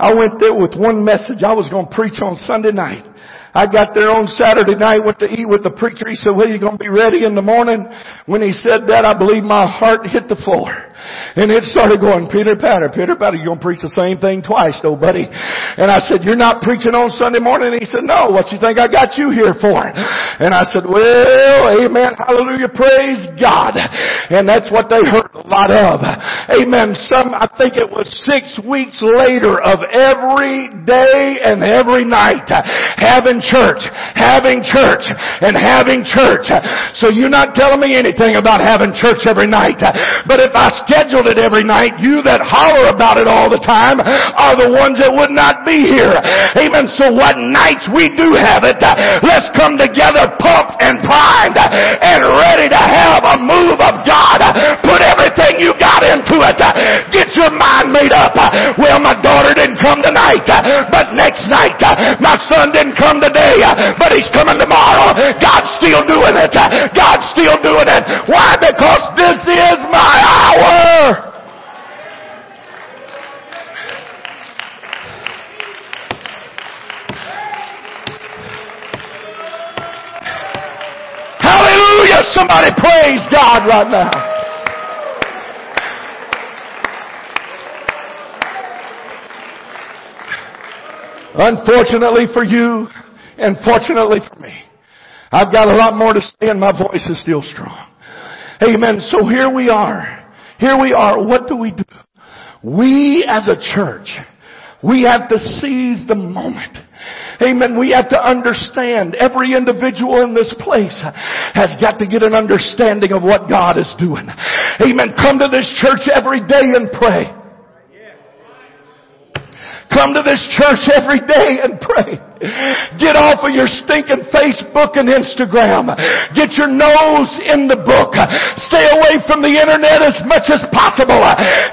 I went there with one message. I was going to preach on Sunday night. I got there on Saturday night, went to eat with the preacher. He said, well, you going to be ready in the morning? When he said that, I believe my heart hit the floor. And it started going, Peter Patter, Peter Patter, you gonna preach the same thing twice though, buddy. And I said, you're not preaching on Sunday morning? And he said, no, what you think I got you here for? And I said, well, amen, hallelujah, praise God. And that's what they heard a lot of. Amen. Some, I think it was six weeks later of every day and every night having church, having church, and having church. So you're not telling me anything about having church every night. But if I scheduled it every night, you that holler about it all the time are the ones that would not be here. Amen. So what nights we do have it, let's come together pumped and primed and ready to have a move of God. Put everything you got into it. Get your mind made up. Well, my daughter didn't come tonight, but next night, my son didn't come today, but he's coming tomorrow. God's still doing it. God's still doing it. Why? Because this is my hour. Hallelujah! Somebody praise God right now. Unfortunately for you, and fortunately for me, I've got a lot more to say and my voice is still strong. Amen. So here we are. Here we are. What do we do? We as a church, we have to seize the moment. Amen. We have to understand every individual in this place has got to get an understanding of what God is doing. Amen. Come to this church every day and pray. Come to this church every day and pray. Get off of your stinking Facebook and Instagram. Get your nose in the book. Stay away from the internet as much as possible.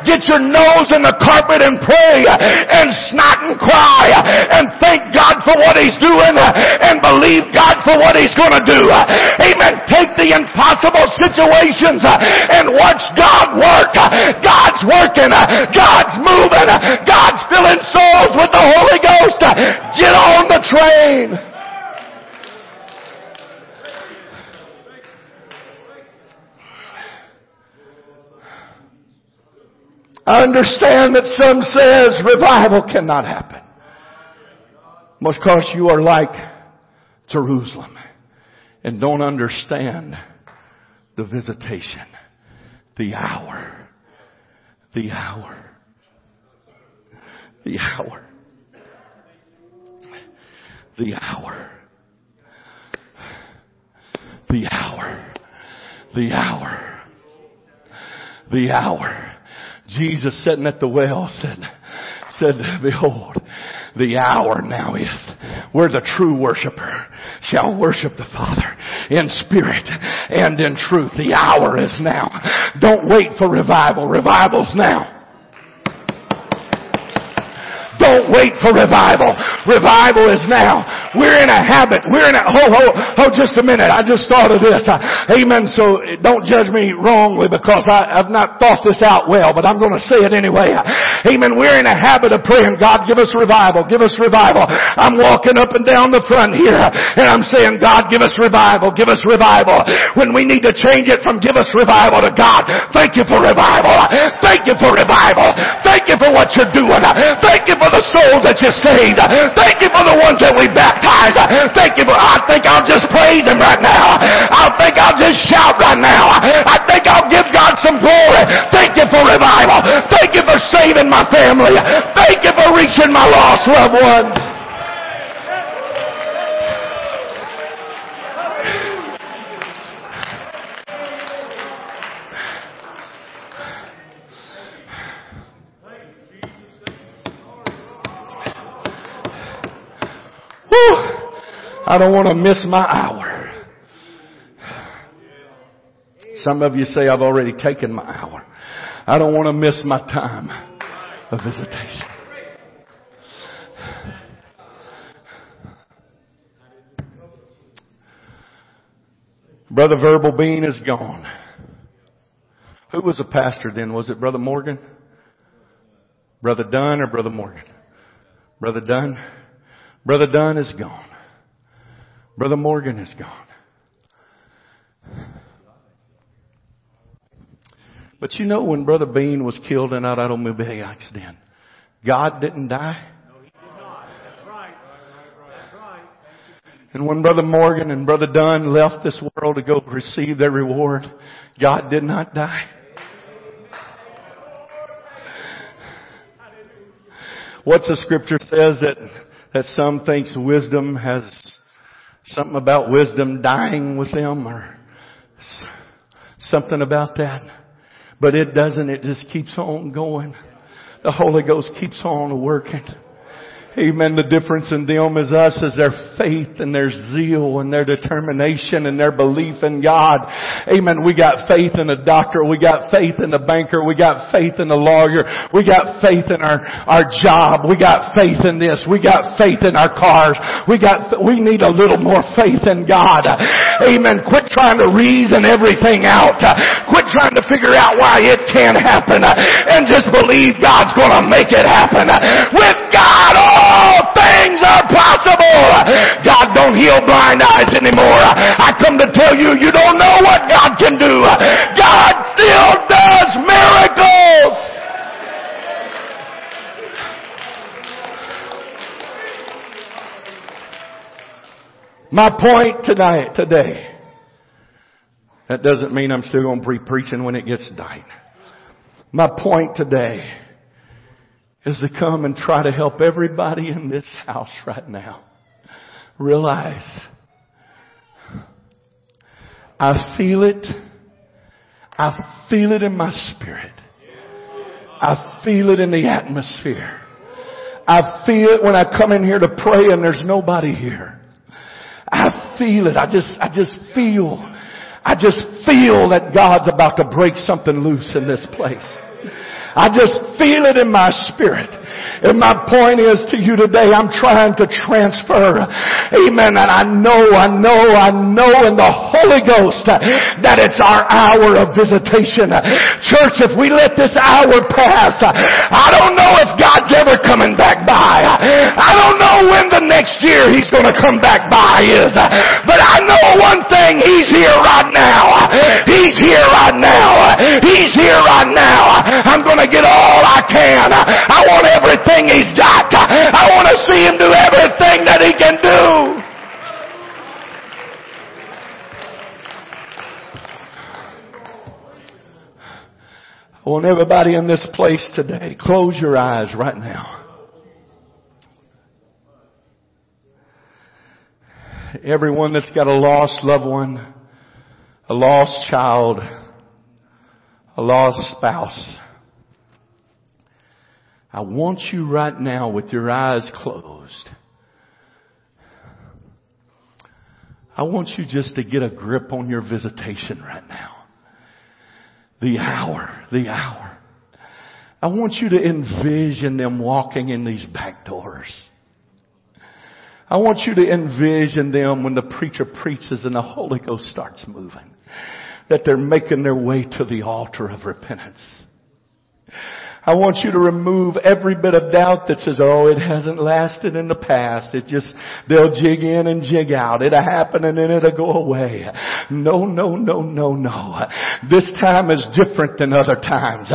Get your nose in the carpet and pray and snot and cry and thank God for what He's doing and believe God for what He's gonna do. Amen. Take the impossible situations and watch God work. God's working. God's moving. God's filling souls with the Holy Ghost. Get on the train. I understand that some says revival cannot happen. Because you are like Jerusalem and don't understand the visitation, the hour, the hour the hour. The hour. The hour. The hour. The hour. Jesus sitting at the well said, said, behold, the hour now is where the true worshiper shall worship the Father in spirit and in truth. The hour is now. Don't wait for revival. Revival's now. Wait for revival. Revival is now. We're in a habit. We're in a, ho, ho, ho, just a minute. I just thought of this. Amen. So don't judge me wrongly because I, have not thought this out well, but I'm going to say it anyway. Amen. We're in a habit of praying, God, give us revival. Give us revival. I'm walking up and down the front here and I'm saying, God, give us revival. Give us revival. When we need to change it from give us revival to God, thank you for revival. Thank you for revival. Thank you for what you're doing. Thank you for the souls that you saved. Thank you for the ones that we baptized. Thank you for, I think I'll just praise Him right now. I think I'll just shout right now. I think I'll give God some glory. Thank you for revival. Thank you for saving my family. Thank you for reaching my lost loved ones. I don't want to miss my hour. Some of you say I've already taken my hour. I don't want to miss my time of visitation. Brother Verbal Bean is gone. Who was a pastor then? Was it Brother Morgan? Brother Dunn or Brother Morgan? Brother Dunn? Brother Dunn is gone. Brother Morgan is gone. But you know when Brother Bean was killed in that automobile accident, God didn't die. And when Brother Morgan and Brother Dunn left this world to go receive their reward, God did not die. What's the scripture says that, that some thinks wisdom has something about wisdom dying with them or something about that. But it doesn't. It just keeps on going. The Holy Ghost keeps on working. Amen. The difference in them is us is their faith and their zeal and their determination and their belief in God. Amen. We got faith in a doctor. We got faith in a banker. We got faith in a lawyer. We got faith in our, our job. We got faith in this. We got faith in our cars. We got, we need a little more faith in God. Amen. Quit trying to reason everything out. Quit trying to figure out why it can't happen and just believe God's gonna make it happen. With God, oh, all things are possible. God don't heal blind eyes anymore. I come to tell you, you don't know what God can do. God still does miracles. My point tonight, today, that doesn't mean I'm still going to be preaching when it gets night. My point today is to come and try to help everybody in this house right now realize I feel it. I feel it in my spirit. I feel it in the atmosphere. I feel it when I come in here to pray and there's nobody here. I feel it. I just, I just feel, I just feel that God's about to break something loose in this place. I just feel it in my spirit. And my point is to you today, I'm trying to transfer, amen, and I know, I know, I know in the Holy Ghost that it's our hour of visitation. Church, if we let this hour pass, I don't know if God's ever coming back by. I don't know when the next year He's gonna come back by is. But I know one thing, He's here right now. He's here right now. He's here right now. I'm gonna get all I can. I want everything he's got. I want to see him do everything that he can do. I want everybody in this place today, close your eyes right now. Everyone that's got a lost loved one, a lost child, a lost spouse, I want you right now with your eyes closed. I want you just to get a grip on your visitation right now. The hour, the hour. I want you to envision them walking in these back doors. I want you to envision them when the preacher preaches and the Holy Ghost starts moving. That they're making their way to the altar of repentance. I want you to remove every bit of doubt that says, oh, it hasn't lasted in the past. It just, they'll jig in and jig out. It'll happen and then it'll go away. No, no, no, no, no. This time is different than other times.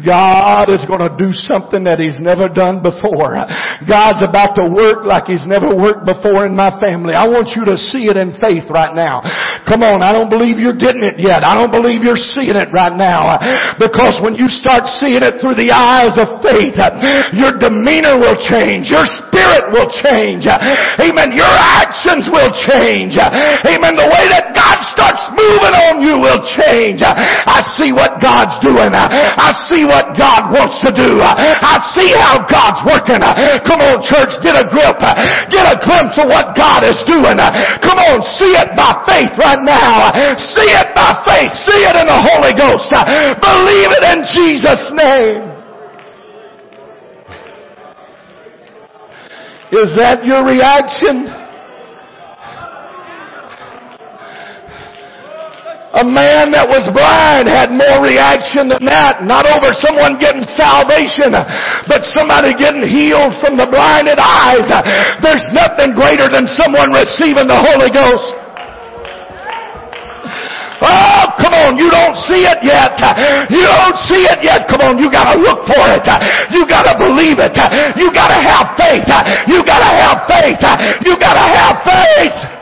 God is going to do something that He's never done before. God's about to work like He's never worked before in my family. I want you to see it in faith right now. Come on, I don't believe you're getting it yet. I don't believe you're seeing it right now. Because when you start seeing it through the eyes of faith, your demeanor will change. Your spirit will change. Amen. Your actions will change. Amen. The way that God starts moving on you will change. I see what God's doing. I see what God wants to do. I see how God's working. Come on, church, get a grip. Get a glimpse of what God is doing. Come on, see it by faith right now. See it by faith. See it in the Holy Ghost. Believe it in Jesus' name. Is that your reaction? A man that was blind had more reaction than that. Not over someone getting salvation, but somebody getting healed from the blinded eyes. There's nothing greater than someone receiving the Holy Ghost. Oh, come on, you don't see it yet. You don't see it yet. Come on, you gotta look for it. You gotta believe it. You gotta have faith. You gotta have faith. You gotta have faith.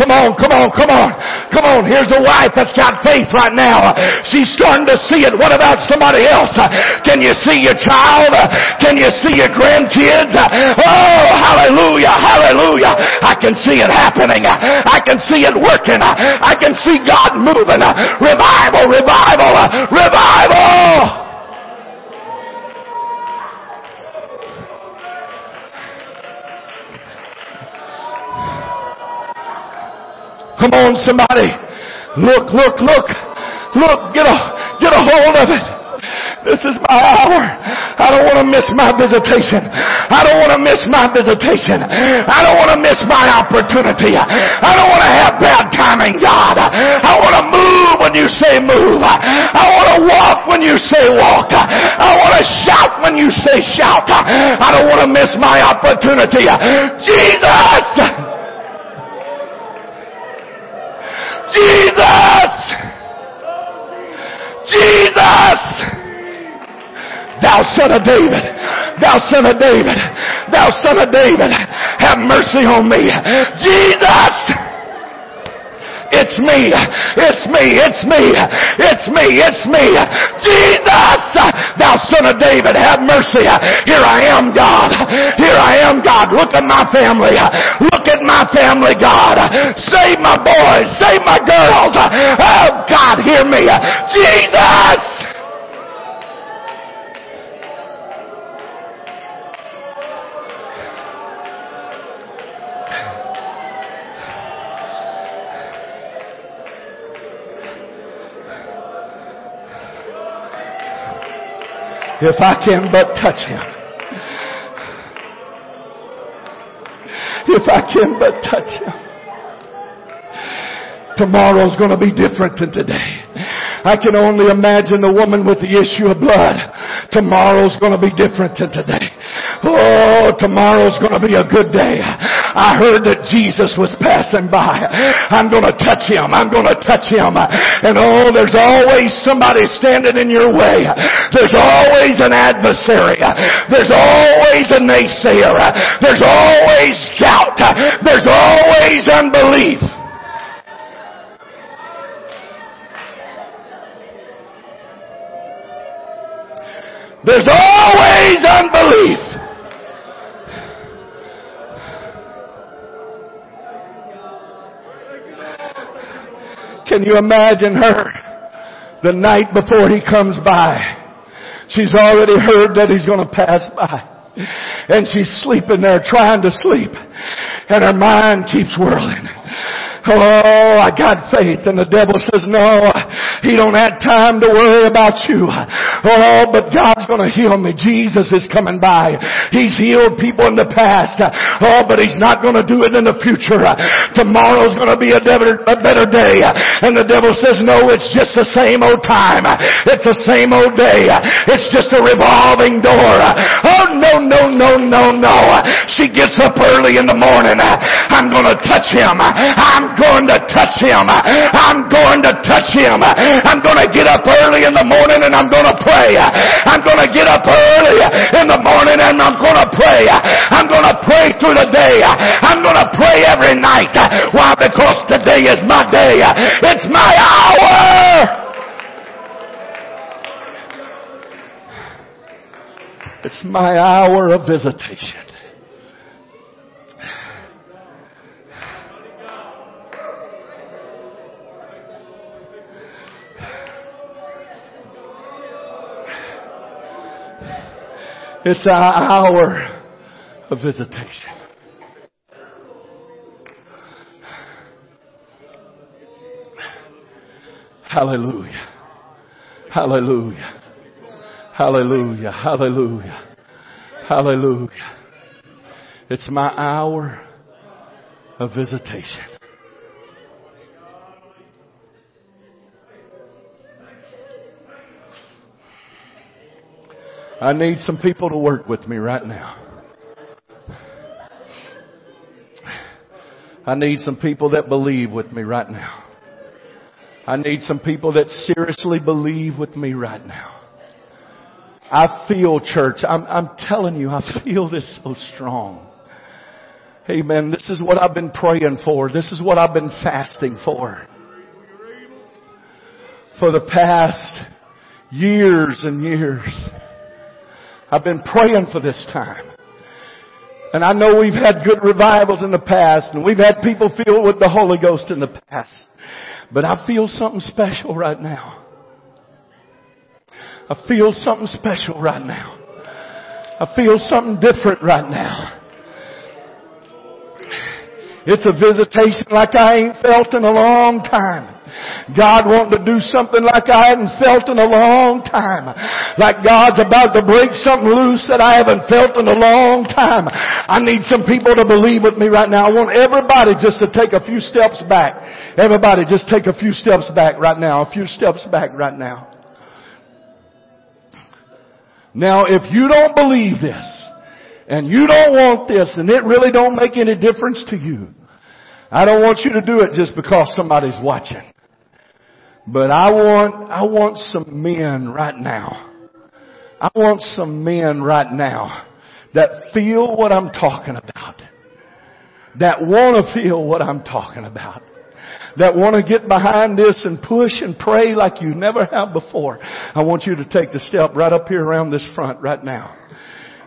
Come on, come on, come on. Come on. Here's a wife that's got faith right now. She's starting to see it. What about somebody else? Can you see your child? Can you see your grandkids? Oh, hallelujah, hallelujah. I can see it happening. I can see it working. I can see God moving. Revival, revival, revival. Come on, somebody. Look, look, look. Look, get a, get a hold of it. This is my hour. I don't want to miss my visitation. I don't want to miss my visitation. I don't want to miss my opportunity. I don't want to have bad timing, God. I want to move when you say move. I want to walk when you say walk. I want to shout when you say shout. I don't want to miss my opportunity. Jesus! Jesus! Jesus! Thou son of David, thou son of David, thou son of David, have mercy on me. Jesus! It's me. It's me. It's me. It's me. It's me. Jesus, thou son of David, have mercy. Here I am, God. Here I am, God. Look at my family. Look at my family, God. Save my boys. Save my girls. Oh, God, hear me. Jesus! If I can but touch him. If I can but touch him. Tomorrow's gonna be different than today. I can only imagine the woman with the issue of blood. Tomorrow's gonna be different than today. Oh, tomorrow's gonna be a good day. I heard that Jesus was passing by. I'm gonna touch him. I'm gonna touch him. And oh, there's always somebody standing in your way. There's always an adversary. There's always a naysayer. There's always doubt. There's always unbelief. There's always unbelief. Can you imagine her the night before he comes by? She's already heard that he's going to pass by. And she's sleeping there trying to sleep. And her mind keeps whirling. Oh, I got faith. And the devil says, no, he don't have time to worry about you. Oh, but God's to heal me. Jesus is coming by. He's healed people in the past. Oh, but he's not to do it in the future. Tomorrow's to be a better, a better day. And the devil says, no, it's just the same old time. It's the same old day. It's just a revolving door. Oh, no, no, no, no, no. She gets up early in the morning. I'm going to touch him. I'm going to touch him. I'm going to touch him. I'm going to get up early in the morning and I'm going to pray. I'm going to get up early in the morning and I'm going to pray. I'm going to pray through the day. I'm going to pray every night. Why? Because today is my day. It's my hour. It's my hour of visitation. It's our hour of visitation. Hallelujah. Hallelujah. Hallelujah. Hallelujah. Hallelujah. It's my hour of visitation. I need some people to work with me right now. I need some people that believe with me right now. I need some people that seriously believe with me right now. I feel church. I'm, I'm telling you, I feel this so strong. Amen. This is what I've been praying for. This is what I've been fasting for. For the past years and years. I've been praying for this time. And I know we've had good revivals in the past and we've had people filled with the Holy Ghost in the past. But I feel something special right now. I feel something special right now. I feel something different right now. It's a visitation like I ain't felt in a long time. God wanting to do something like I hadn't felt in a long time. Like God's about to break something loose that I haven't felt in a long time. I need some people to believe with me right now. I want everybody just to take a few steps back. Everybody just take a few steps back right now. A few steps back right now. Now if you don't believe this, and you don't want this, and it really don't make any difference to you, I don't want you to do it just because somebody's watching. But I want, I want some men right now. I want some men right now that feel what I'm talking about. That want to feel what I'm talking about. That want to get behind this and push and pray like you never have before. I want you to take the step right up here around this front right now.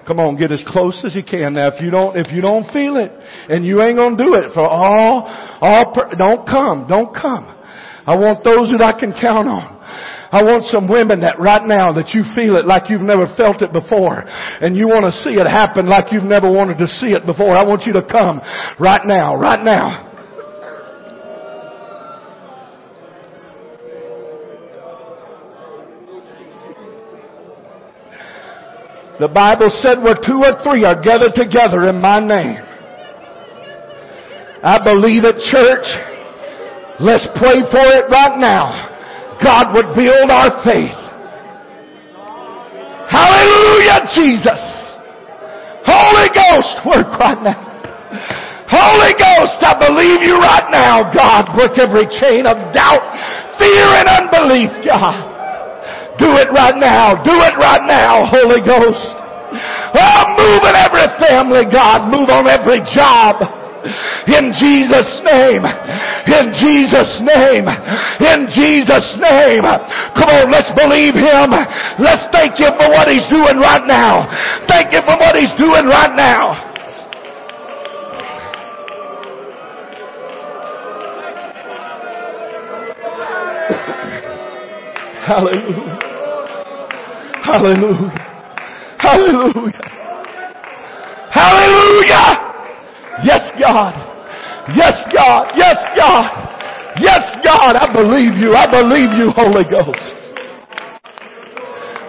Come on, get as close as you can. Now, if you don't, if you don't feel it, and you ain't gonna do it for all, all, per, don't come, don't come. I want those that I can count on. I want some women that right now that you feel it like you've never felt it before and you want to see it happen like you've never wanted to see it before. I want you to come right now, right now. The Bible said where two or three are gathered together in my name. I believe it, church. Let's pray for it right now. God would build our faith. Hallelujah, Jesus. Holy Ghost, work right now. Holy Ghost, I believe you right now, God. Break every chain of doubt, fear, and unbelief, God. Do it right now. Do it right now, Holy Ghost. Oh, move in every family, God. Move on every job. In Jesus' name. In Jesus' name. In Jesus' name. Come on, let's believe Him. Let's thank Him for what He's doing right now. Thank Him for what He's doing right now. Hallelujah. Hallelujah. Hallelujah. Hallelujah. Yes, God. Yes, God. Yes, God. Yes, God. I believe you. I believe you, Holy Ghost.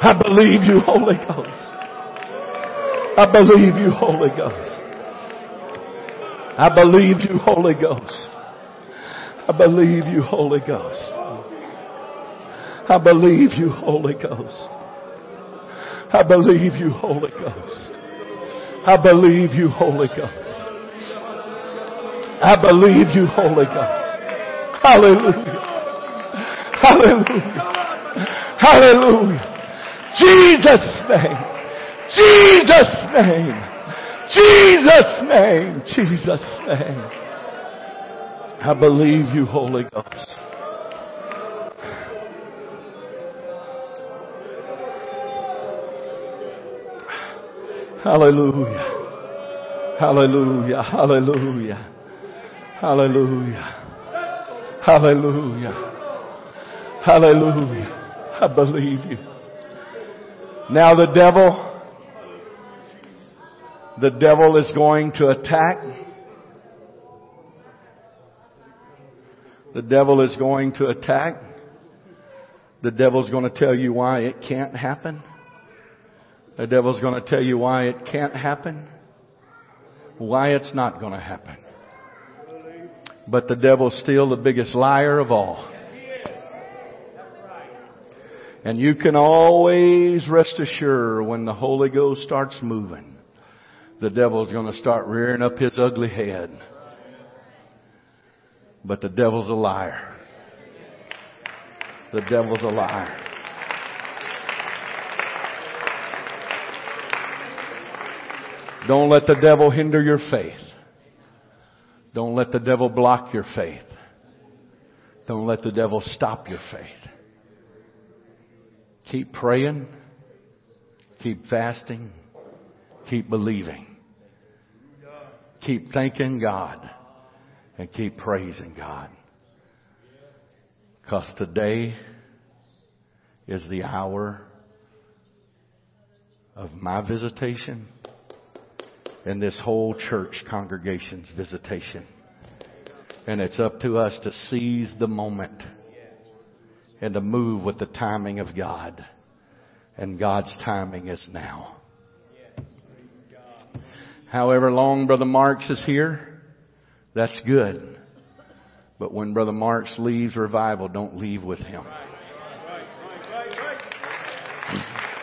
I believe you, Holy Ghost. I believe you, Holy Ghost. I believe you, Holy Ghost. I believe you, Holy Ghost. I believe you, Holy Ghost. I believe you, Holy Ghost. I believe you, Holy Ghost. I believe you, Holy Ghost. Hallelujah. Hallelujah. Hallelujah. Jesus' name. Jesus' name. Jesus' name. Jesus' name. I believe you, Holy Ghost. Hallelujah. Hallelujah. Hallelujah. Hallelujah. Hallelujah. Hallelujah. I believe you. Now the devil, the devil is going to attack. The devil is going to attack. The devil's going to tell you why it can't happen. The devil's going to tell you why it can't happen. Why it's not going to happen. But the devil's still the biggest liar of all. And you can always rest assured when the Holy Ghost starts moving, the devil's going to start rearing up his ugly head. But the devil's a liar. The devil's a liar. Don't let the devil hinder your faith. Don't let the devil block your faith. Don't let the devil stop your faith. Keep praying. Keep fasting. Keep believing. Keep thanking God. And keep praising God. Because today is the hour of my visitation and this whole church congregation's visitation. And it's up to us to seize the moment and to move with the timing of God. And God's timing is now. However long Brother Marks is here, that's good. But when Brother Marks leaves revival, don't leave with him.